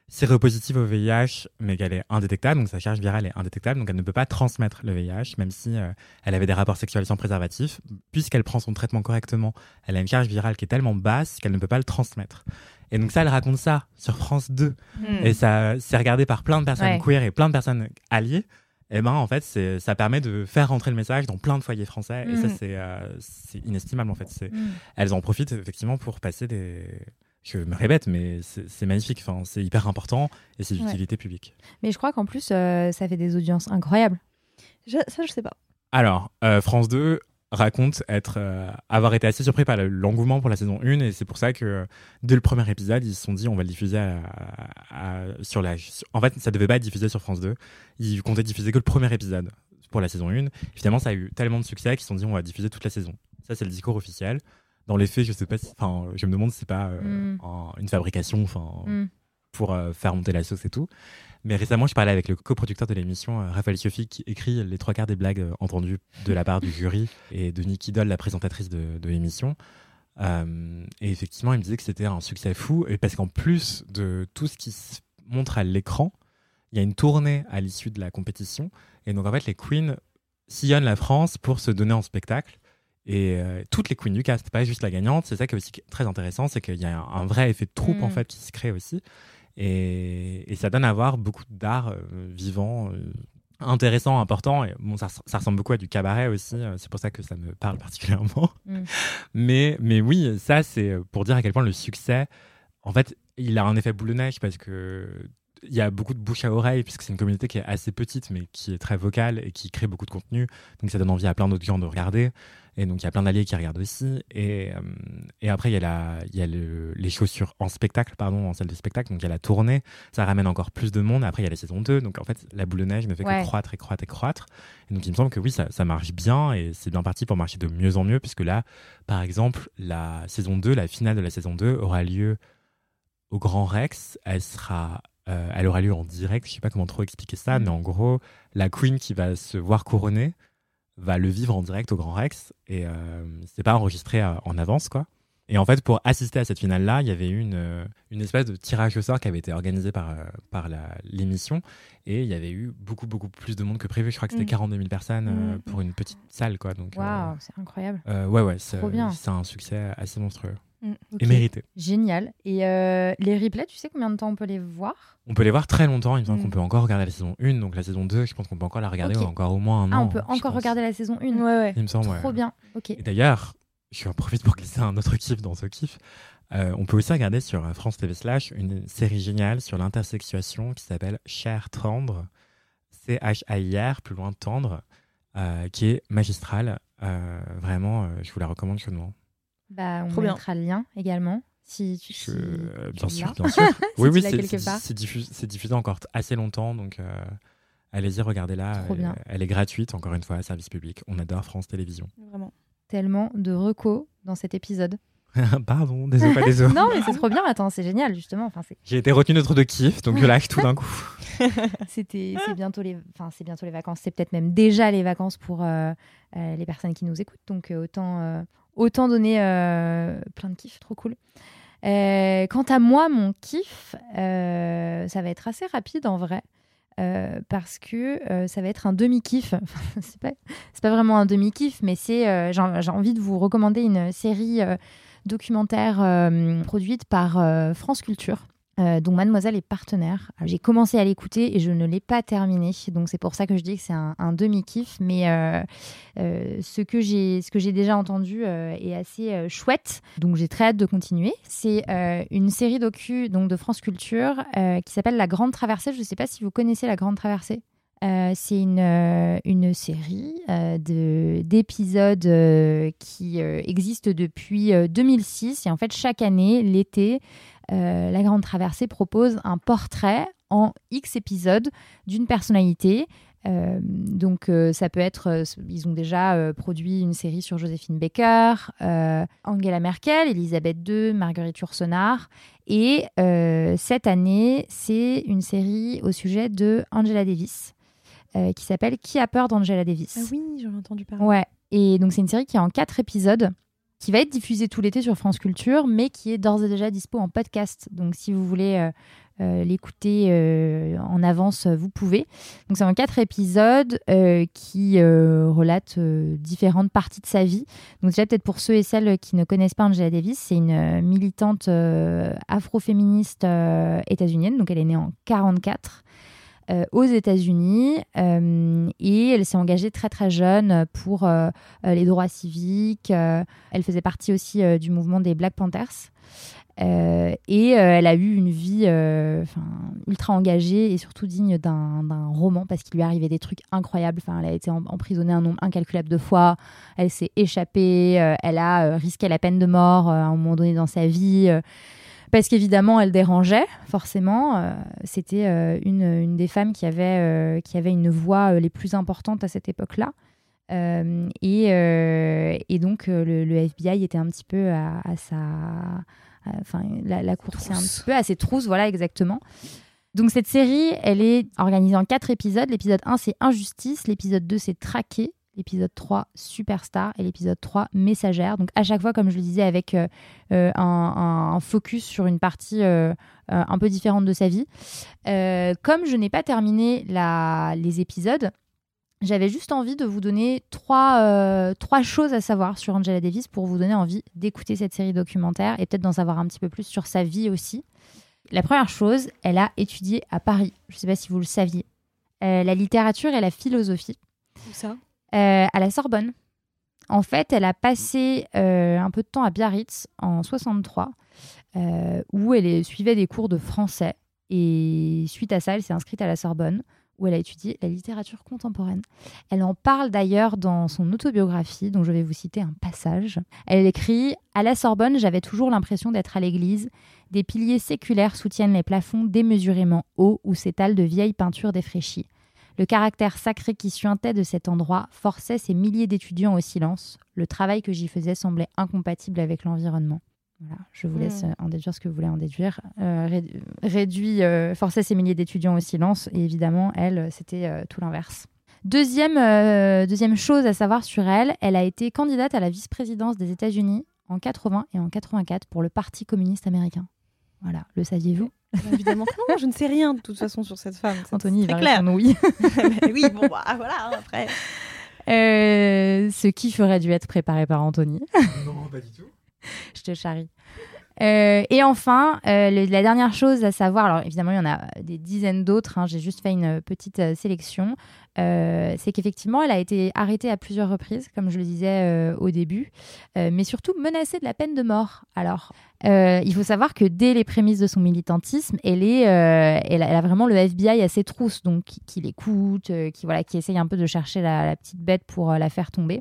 séropositive au VIH, mais qu'elle est indétectable, donc sa charge virale est indétectable, donc elle ne peut pas transmettre le VIH, même si euh, elle avait des rapports sexuels sans préservatif. Puisqu'elle prend son traitement correctement, elle a une charge virale qui est tellement basse qu'elle ne peut pas le transmettre. Et donc ça, elle raconte ça sur France 2. Et ça, c'est regardé par plein de personnes Ouais. queer et plein de personnes alliées. Et ben en fait, c'est, ça permet de faire rentrer le message dans plein de foyers français. Et ça, c'est, euh, c'est inestimable en fait. C'est, Mm. elles en profitent effectivement pour passer des. Je me répète, mais c'est, magnifique. Enfin, c'est hyper important et c'est Ouais. d'utilité publique. Mais je crois qu'en plus, euh, ça fait des audiences incroyables. Je- ça, je sais pas. Alors, euh, France 2 raconte être, euh, avoir été assez surpris par le- l'engouement pour la saison 1 et c'est pour ça que dès le premier épisode, ils se sont dit on va le diffuser à- à- sur la... sur- En fait, ça devait pas être diffusé sur France 2. Ils comptaient diffuser que le premier épisode pour la saison 1. Finalement, ça a eu tellement de succès qu'ils se sont dit on va diffuser toute la saison. Ça, c'est le discours officiel. Dans les faits, je sais pas si... Enfin, je me demande si c'est pas euh, Mm. une fabrication, enfin, Mm. pour euh, faire monter la sauce et tout. Mais récemment, je parlais avec le coproducteur de l'émission, euh, Raphaël Sioffi, qui écrit les trois quarts des blagues entendues de la part du jury, et de Nikki Doll, la présentatrice de, de l'émission. Et effectivement, il me disait que c'était un succès fou, et parce qu'en plus de tout ce qui se montre à l'écran, il y a une tournée à l'issue de la compétition. Et donc, en fait, les queens sillonnent la France pour se donner en spectacle. Et euh, toutes les queens du cast, pas juste la gagnante. C'est ça qui est aussi très intéressant, c'est qu'il y a un, un vrai effet de troupe Mm. en fait qui se crée aussi. Et, et ça donne à voir beaucoup d'art euh, vivant, euh, intéressant, important. Et bon, ça, ça ressemble beaucoup à du cabaret aussi. euh, c'est pour ça que ça me parle particulièrement. Mm. Mais, mais oui, ça c'est pour dire à quel point le succès, en fait, il a un effet boule de neige parce que il y a beaucoup de bouche à oreille puisque c'est une communauté qui est assez petite mais qui est très vocale et qui crée beaucoup de contenu. Donc ça donne envie à plein d'autres gens de regarder. Et donc il y a plein d'alliés qui regardent aussi. Et, euh, et après il y a, la, il y a le- les chaussures en spectacle, pardon, en salle de spectacle. Donc il y a la tournée. Ça ramène encore plus de monde. Après il y a la saison 2. Donc en fait la boule de neige ne fait Ouais. que croître et croître et croître. Et donc il me semble que oui, ça, ça marche bien et c'est bien parti pour marcher de mieux en mieux puisque là, par exemple, la saison 2, la finale de la saison 2 aura lieu au Grand Rex. Elle sera, euh, elle aura lieu en direct. Je sais pas comment trop expliquer ça, mais en gros, la Queen qui va se voir couronner va le vivre en direct au Grand Rex et euh, c'est pas enregistré euh, en avance quoi. Et en fait, pour assister à cette finale-là, il y avait eu une, euh, une espèce de tirage au sort qui avait été organisé par, par l'émission. Et il y avait eu beaucoup, beaucoup plus de monde que prévu. Je crois que c'était Mm. 42 000 personnes Mm. pour une petite salle. Quoi. Euh, Waouh, c'est incroyable. euh, ouais, ouais, c'est un succès assez monstrueux. Ok. Et mérité. Génial. Et euh, les replays, tu sais combien de temps on peut les voir? On peut les voir très longtemps. Il me semble Mm. qu'on peut encore regarder la saison 1. Donc la saison 2, je pense qu'on peut encore la regarder Ok. encore au moins un Ah, an. on peut encore pense. regarder la saison 1. Ouais, ouais. Il me semble, ouais. Trop bien. Ok. Et d'ailleurs, je en profite pour glisser un autre kiff dans ce kiff. Euh, on peut aussi regarder sur euh, France TV Slash une série géniale sur l'intersexuation qui s'appelle Cher Tendre, C-H-A-I-R, plus loin tendre, euh, qui est magistrale. Euh, vraiment, euh, je vous la recommande chaudement. Bah, on Trop bien. mettra le lien également. Si tu si euh, tu bien sûr, bien sûr. oui, oui, c'est- diffusé, c'est diffusé encore assez longtemps, donc euh, allez-y, regardez-la. Trop Elle- bien. Elle est gratuite, encore une fois, service public. On adore France Télévisions. Vraiment. Tellement de recos dans cet épisode. Pardon, désolé, pas désolé. non, mais c'est trop bien. Attends, c'est génial, justement. Enfin, c'est- J'ai été retenu notre de kiff, donc je lâche tout d'un coup. c'était, c'est bientôt les, enfin, c'est bientôt les vacances. C'est peut-être même déjà les vacances pour euh, euh, les personnes qui nous écoutent. Donc euh, autant, autant donner euh, plein de kiff. Trop cool. Euh, quant à moi, mon kiff, euh, ça va être assez rapide en vrai. parce que ça va être un demi-kiff. Enfin, c'est pas, vraiment un demi-kiff, mais c'est j'ai envie de vous recommander une série documentaire produite par France Culture. Euh, dont Mademoiselle est partenaire. Alors, J'ai commencé à l'écouter et je ne l'ai pas terminé, donc c'est pour ça que je dis que c'est un, demi-kiff. Mais euh, euh, ce que j'ai déjà entendu euh, est assez euh, chouette, donc j'ai très hâte de continuer. C'est euh, une série docu donc de France Culture euh, qui s'appelle La Grande Traversée. Je ne sais pas si vous connaissez La Grande Traversée. Euh, c'est une, euh, une série euh, de- d'épisodes euh, qui euh, existe depuis euh, 2006. Et en fait, chaque année, l'été, euh, La Grande Traversée propose un portrait en X épisodes d'une personnalité. Euh, donc, euh, ça peut être. euh, ils ont déjà produit une série sur Joséphine Baker, Angela Merkel, Elisabeth II, Marguerite Yourcenar. Et cette année, c'est une série au sujet de Angela Davis qui s'appelle Qui a peur d'Angela Davis? Ah oui, j'en ai entendu parler. Ouais, et donc c'est une série qui est en quatre épisodes, qui va être diffusée tout l'été sur France Culture, mais qui est d'ores et déjà dispo en podcast. Donc si vous voulez euh, euh, l'écouter euh, en avance, vous pouvez. Donc c'est en quatre épisodes qui relatent différentes parties de sa vie. Donc déjà peut-être pour ceux et celles qui ne connaissent pas Angela Davis, c'est une militante afroféministe états-unienne. Donc elle est née en 44 euh, aux États-Unis euh, et elle s'est engagée très très jeune pour euh, les droits civiques. elle faisait partie aussi du mouvement des Black Panthers. Et elle a eu une vie ultra engagée et surtout digne d'un roman parce qu'il lui arrivait des trucs incroyables. Enfin, elle a été em- emprisonnée un nombre incalculable de fois. Elle s'est échappée. elle a risqué la peine de mort à un moment donné dans sa vie. Parce qu'évidemment, elle dérangeait, forcément. Euh, C'était euh, une, une des femmes qui avait, euh, qui avait une voix les plus importantes à cette époque-là. Et, et donc, le, le FBI était un petit peu à, à sa. Enfin, la, la course est un petit peu à ses trousses, voilà, exactement. Donc, cette série, elle est organisée en quatre épisodes. L'épisode 1, c'est Injustice. L'épisode 2, c'est Traqué. L'épisode 3, Superstar. Et l'épisode 3, Messagère. Donc, à chaque fois, comme je le disais, avec euh, euh, un, focus sur une partie euh, un peu différente de sa vie. Comme je n'ai pas terminé la, les épisodes, j'avais juste envie de vous donner trois, trois choses à savoir sur Angela Davis pour vous donner envie d'écouter cette série documentaire et peut-être d'en savoir un petit peu plus sur sa vie aussi. La première chose, elle a étudié à Paris. Je ne sais pas si vous le saviez. La littérature et la philosophie Où ça? Euh, à la Sorbonne. En fait, elle a passé euh, un peu de temps à Biarritz en 63, euh, où elle suivait des cours de français. Et suite à ça, elle s'est inscrite à la Sorbonne, où elle a étudié la littérature contemporaine. Elle en parle d'ailleurs dans son autobiographie, dont je vais vous citer un passage. Elle écrit À la Sorbonne, j'avais toujours l'impression d'être à l'église. Des piliers séculaires soutiennent les plafonds démesurément hauts où s'étalent de vieilles peintures défraîchies. Le caractère sacré qui suintait de cet endroit forçait ces milliers d'étudiants au silence. Le travail que j'y faisais semblait incompatible avec l'environnement. Voilà, je vous laisse Mm. euh, en déduire ce que vous voulez en déduire. Euh, ré- réduit, euh, forçait ces milliers d'étudiants au silence, et évidemment, elle, c'était euh, tout l'inverse. Deuxième, deuxième chose à savoir sur elle, elle a été candidate à la vice-présidence des États-Unis en 80 et en 84 pour le Parti communiste américain. Voilà, le saviez-vous? Évidemment que non, je ne sais rien de toute façon sur cette femme. c'est Anthony, il va clair. répondre oui. Oui, bon, bah, voilà, hein, après. Euh, ce qui ferait dû être préparé par Anthony. Non, pas du tout. Je te charrie. Euh, et enfin, euh, le- la dernière chose à savoir, alors évidemment il y en a des dizaines d'autres, hein, j'ai juste fait une petite euh, sélection, euh, c'est qu'effectivement elle a été arrêtée à plusieurs reprises, comme je le disais euh, au début, euh, mais surtout menacée de la peine de mort. Alors, il faut savoir que dès les prémices de son militantisme, elle, est, elle, a, vraiment le FBI à ses trousses, donc qui, l'écoute, qui, voilà, qui essaye un peu de chercher la, petite bête pour la faire tomber.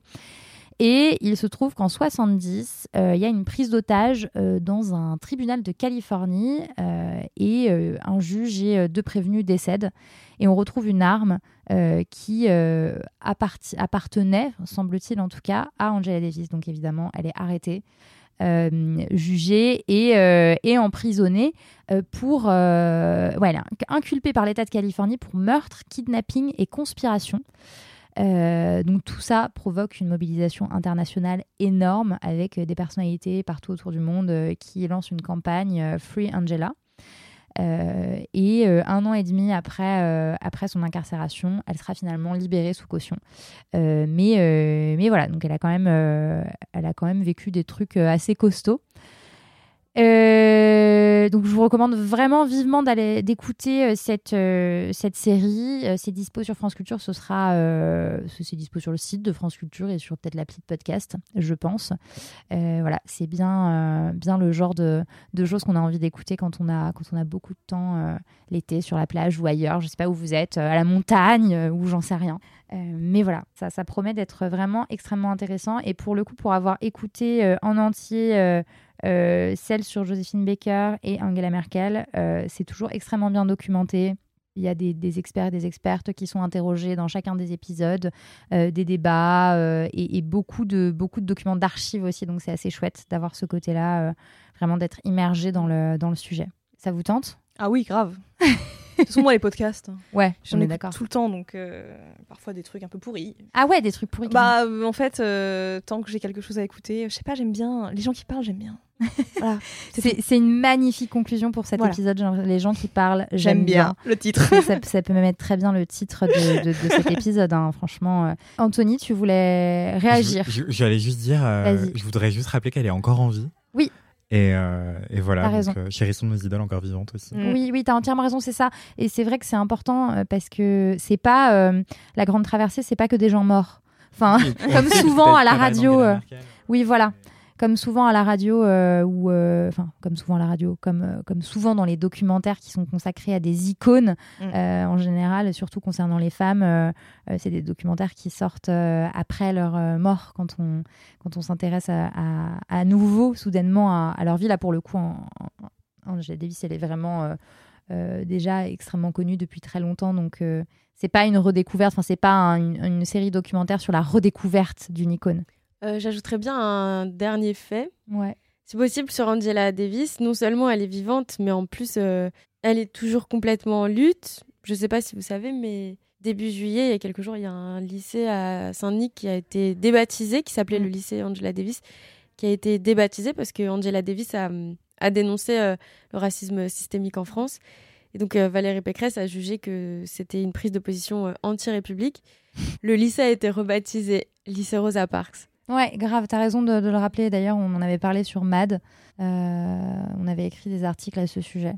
Et il se trouve qu'en 70, euh, il y a une prise d'otage euh, dans un tribunal de Californie euh, et un juge et deux prévenus décèdent. Et on retrouve une arme qui appartenait, semble-t-il en tout cas, à Angela Davis. Donc évidemment, elle est arrêtée. jugée et, emprisonnée pour est inculpée par l'État de Californie pour meurtre, kidnapping et conspiration. Euh, donc tout ça provoque une mobilisation internationale énorme avec euh, des personnalités partout autour du monde euh, qui lancent une campagne Free Angela. Et un an et demi après, après son incarcération, elle sera finalement libérée sous caution. Mais, mais voilà, donc elle a quand même, elle a quand même vécu des trucs assez costauds. Euh, donc je vous recommande vraiment vivement d'aller d'écouter euh, cette euh, cette série. C'est dispo sur France Culture. Ce sera ce- c'est dispo sur le site de France Culture et sur peut-être l'appli de podcast, je pense. Voilà, c'est bien bien le genre de, de choses qu'on a envie d'écouter quand on a quand on a beaucoup de temps l'été sur la plage ou ailleurs. Je sais pas où vous êtes, à la montagne ou j'en sais rien. Mais voilà, ça ça promet d'être vraiment extrêmement intéressant. Et pour le coup, pour avoir écouté en entier. Euh, celle sur Joséphine Baker et Angela Merkel, euh, c'est toujours extrêmement bien documenté. Il y a des, des experts et des expertes qui sont interrogés dans chacun des épisodes, euh, des débats et, et beaucoup, de, beaucoup de documents d'archives aussi. Donc c'est assez chouette d'avoir ce côté-là, vraiment d'être immergé dans le, dans le sujet. Ça vous tente? Ah oui, grave. Toute façon, moi, les podcasts, Ouais, j'en écoute d'accord. tout le temps, donc euh, parfois des trucs un peu pourris. Ah ouais, des trucs pourris. Bah, en fait, euh, tant que j'ai quelque chose à écouter, je sais pas, j'aime bien. Les gens qui parlent, j'aime bien. Voilà. c'est une magnifique conclusion pour cet Voilà. épisode. Les gens qui parlent, J'aime bien le titre. ça, peut même être très bien le titre de, de- de cet épisode, hein, franchement. euh. Anthony, tu voulais réagir J'allais juste dire, euh, Vas-y. je voudrais juste rappeler qu'elle est encore en vie. Oui. Et, euh, et voilà, donc, euh, chérissons nos idoles encore vivantes aussi. Oui, oui, t'as entièrement raison, c'est ça. Et c'est vrai que c'est important parce que c'est pas euh, la grande traversée, c'est pas que des gens morts. Enfin, Oui, comme souvent à la radio, euh, oui, voilà. Comme souvent à la radio euh, ou euh, enfin comme souvent à la radio, comme euh, comme souvent dans les documentaires qui sont consacrés à des icônes Mm. en général, surtout concernant les femmes, c'est des documentaires qui sortent après leur mort quand on quand on s'intéresse à, à, à nouveau soudainement à, à leur vie. Là pour le coup, en, Davis, elle est vraiment euh, déjà extrêmement connue depuis très longtemps, donc euh, c'est pas une redécouverte, enfin c'est pas un- une, une série documentaire sur la redécouverte d'une icône. Euh, J'ajouterais bien un dernier fait. Ouais. Si possible, sur Angela Davis, non seulement elle est vivante, mais en plus, euh, elle est toujours complètement en lutte. Je sais pas si vous savez, mais début juillet, il y a quelques jours, il y a un lycée à Saint-Denis qui a été débaptisé, qui s'appelait Mm. le lycée Angela Davis, qui a été débaptisé parce que Angela Davis a, a dénoncé euh, le racisme systémique en France. Et donc euh, Valérie Pécresse a jugé que c'était une prise de position euh, anti-république. Le lycée a été rebaptisé lycée Rosa Parks. Ouais, grave, t'as raison de, de le rappeler. D'ailleurs, on en avait parlé sur MAD. Euh, on avait écrit des articles à ce sujet.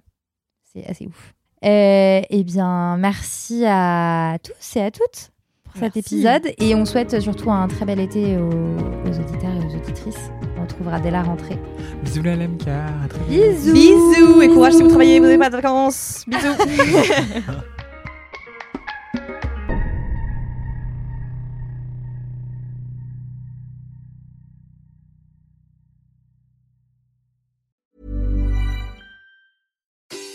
C'est assez ouf. Euh, eh bien, merci à tous et à toutes pour cet épisode. Et on souhaite surtout un très bel été aux, aux auditeurs et aux auditrices. retrouvera dès la rentrée. Bisous la LMK, à très vite. Bisous Bisous et courage si vous travaillez, vous n'avez pas de vacances. Bisous.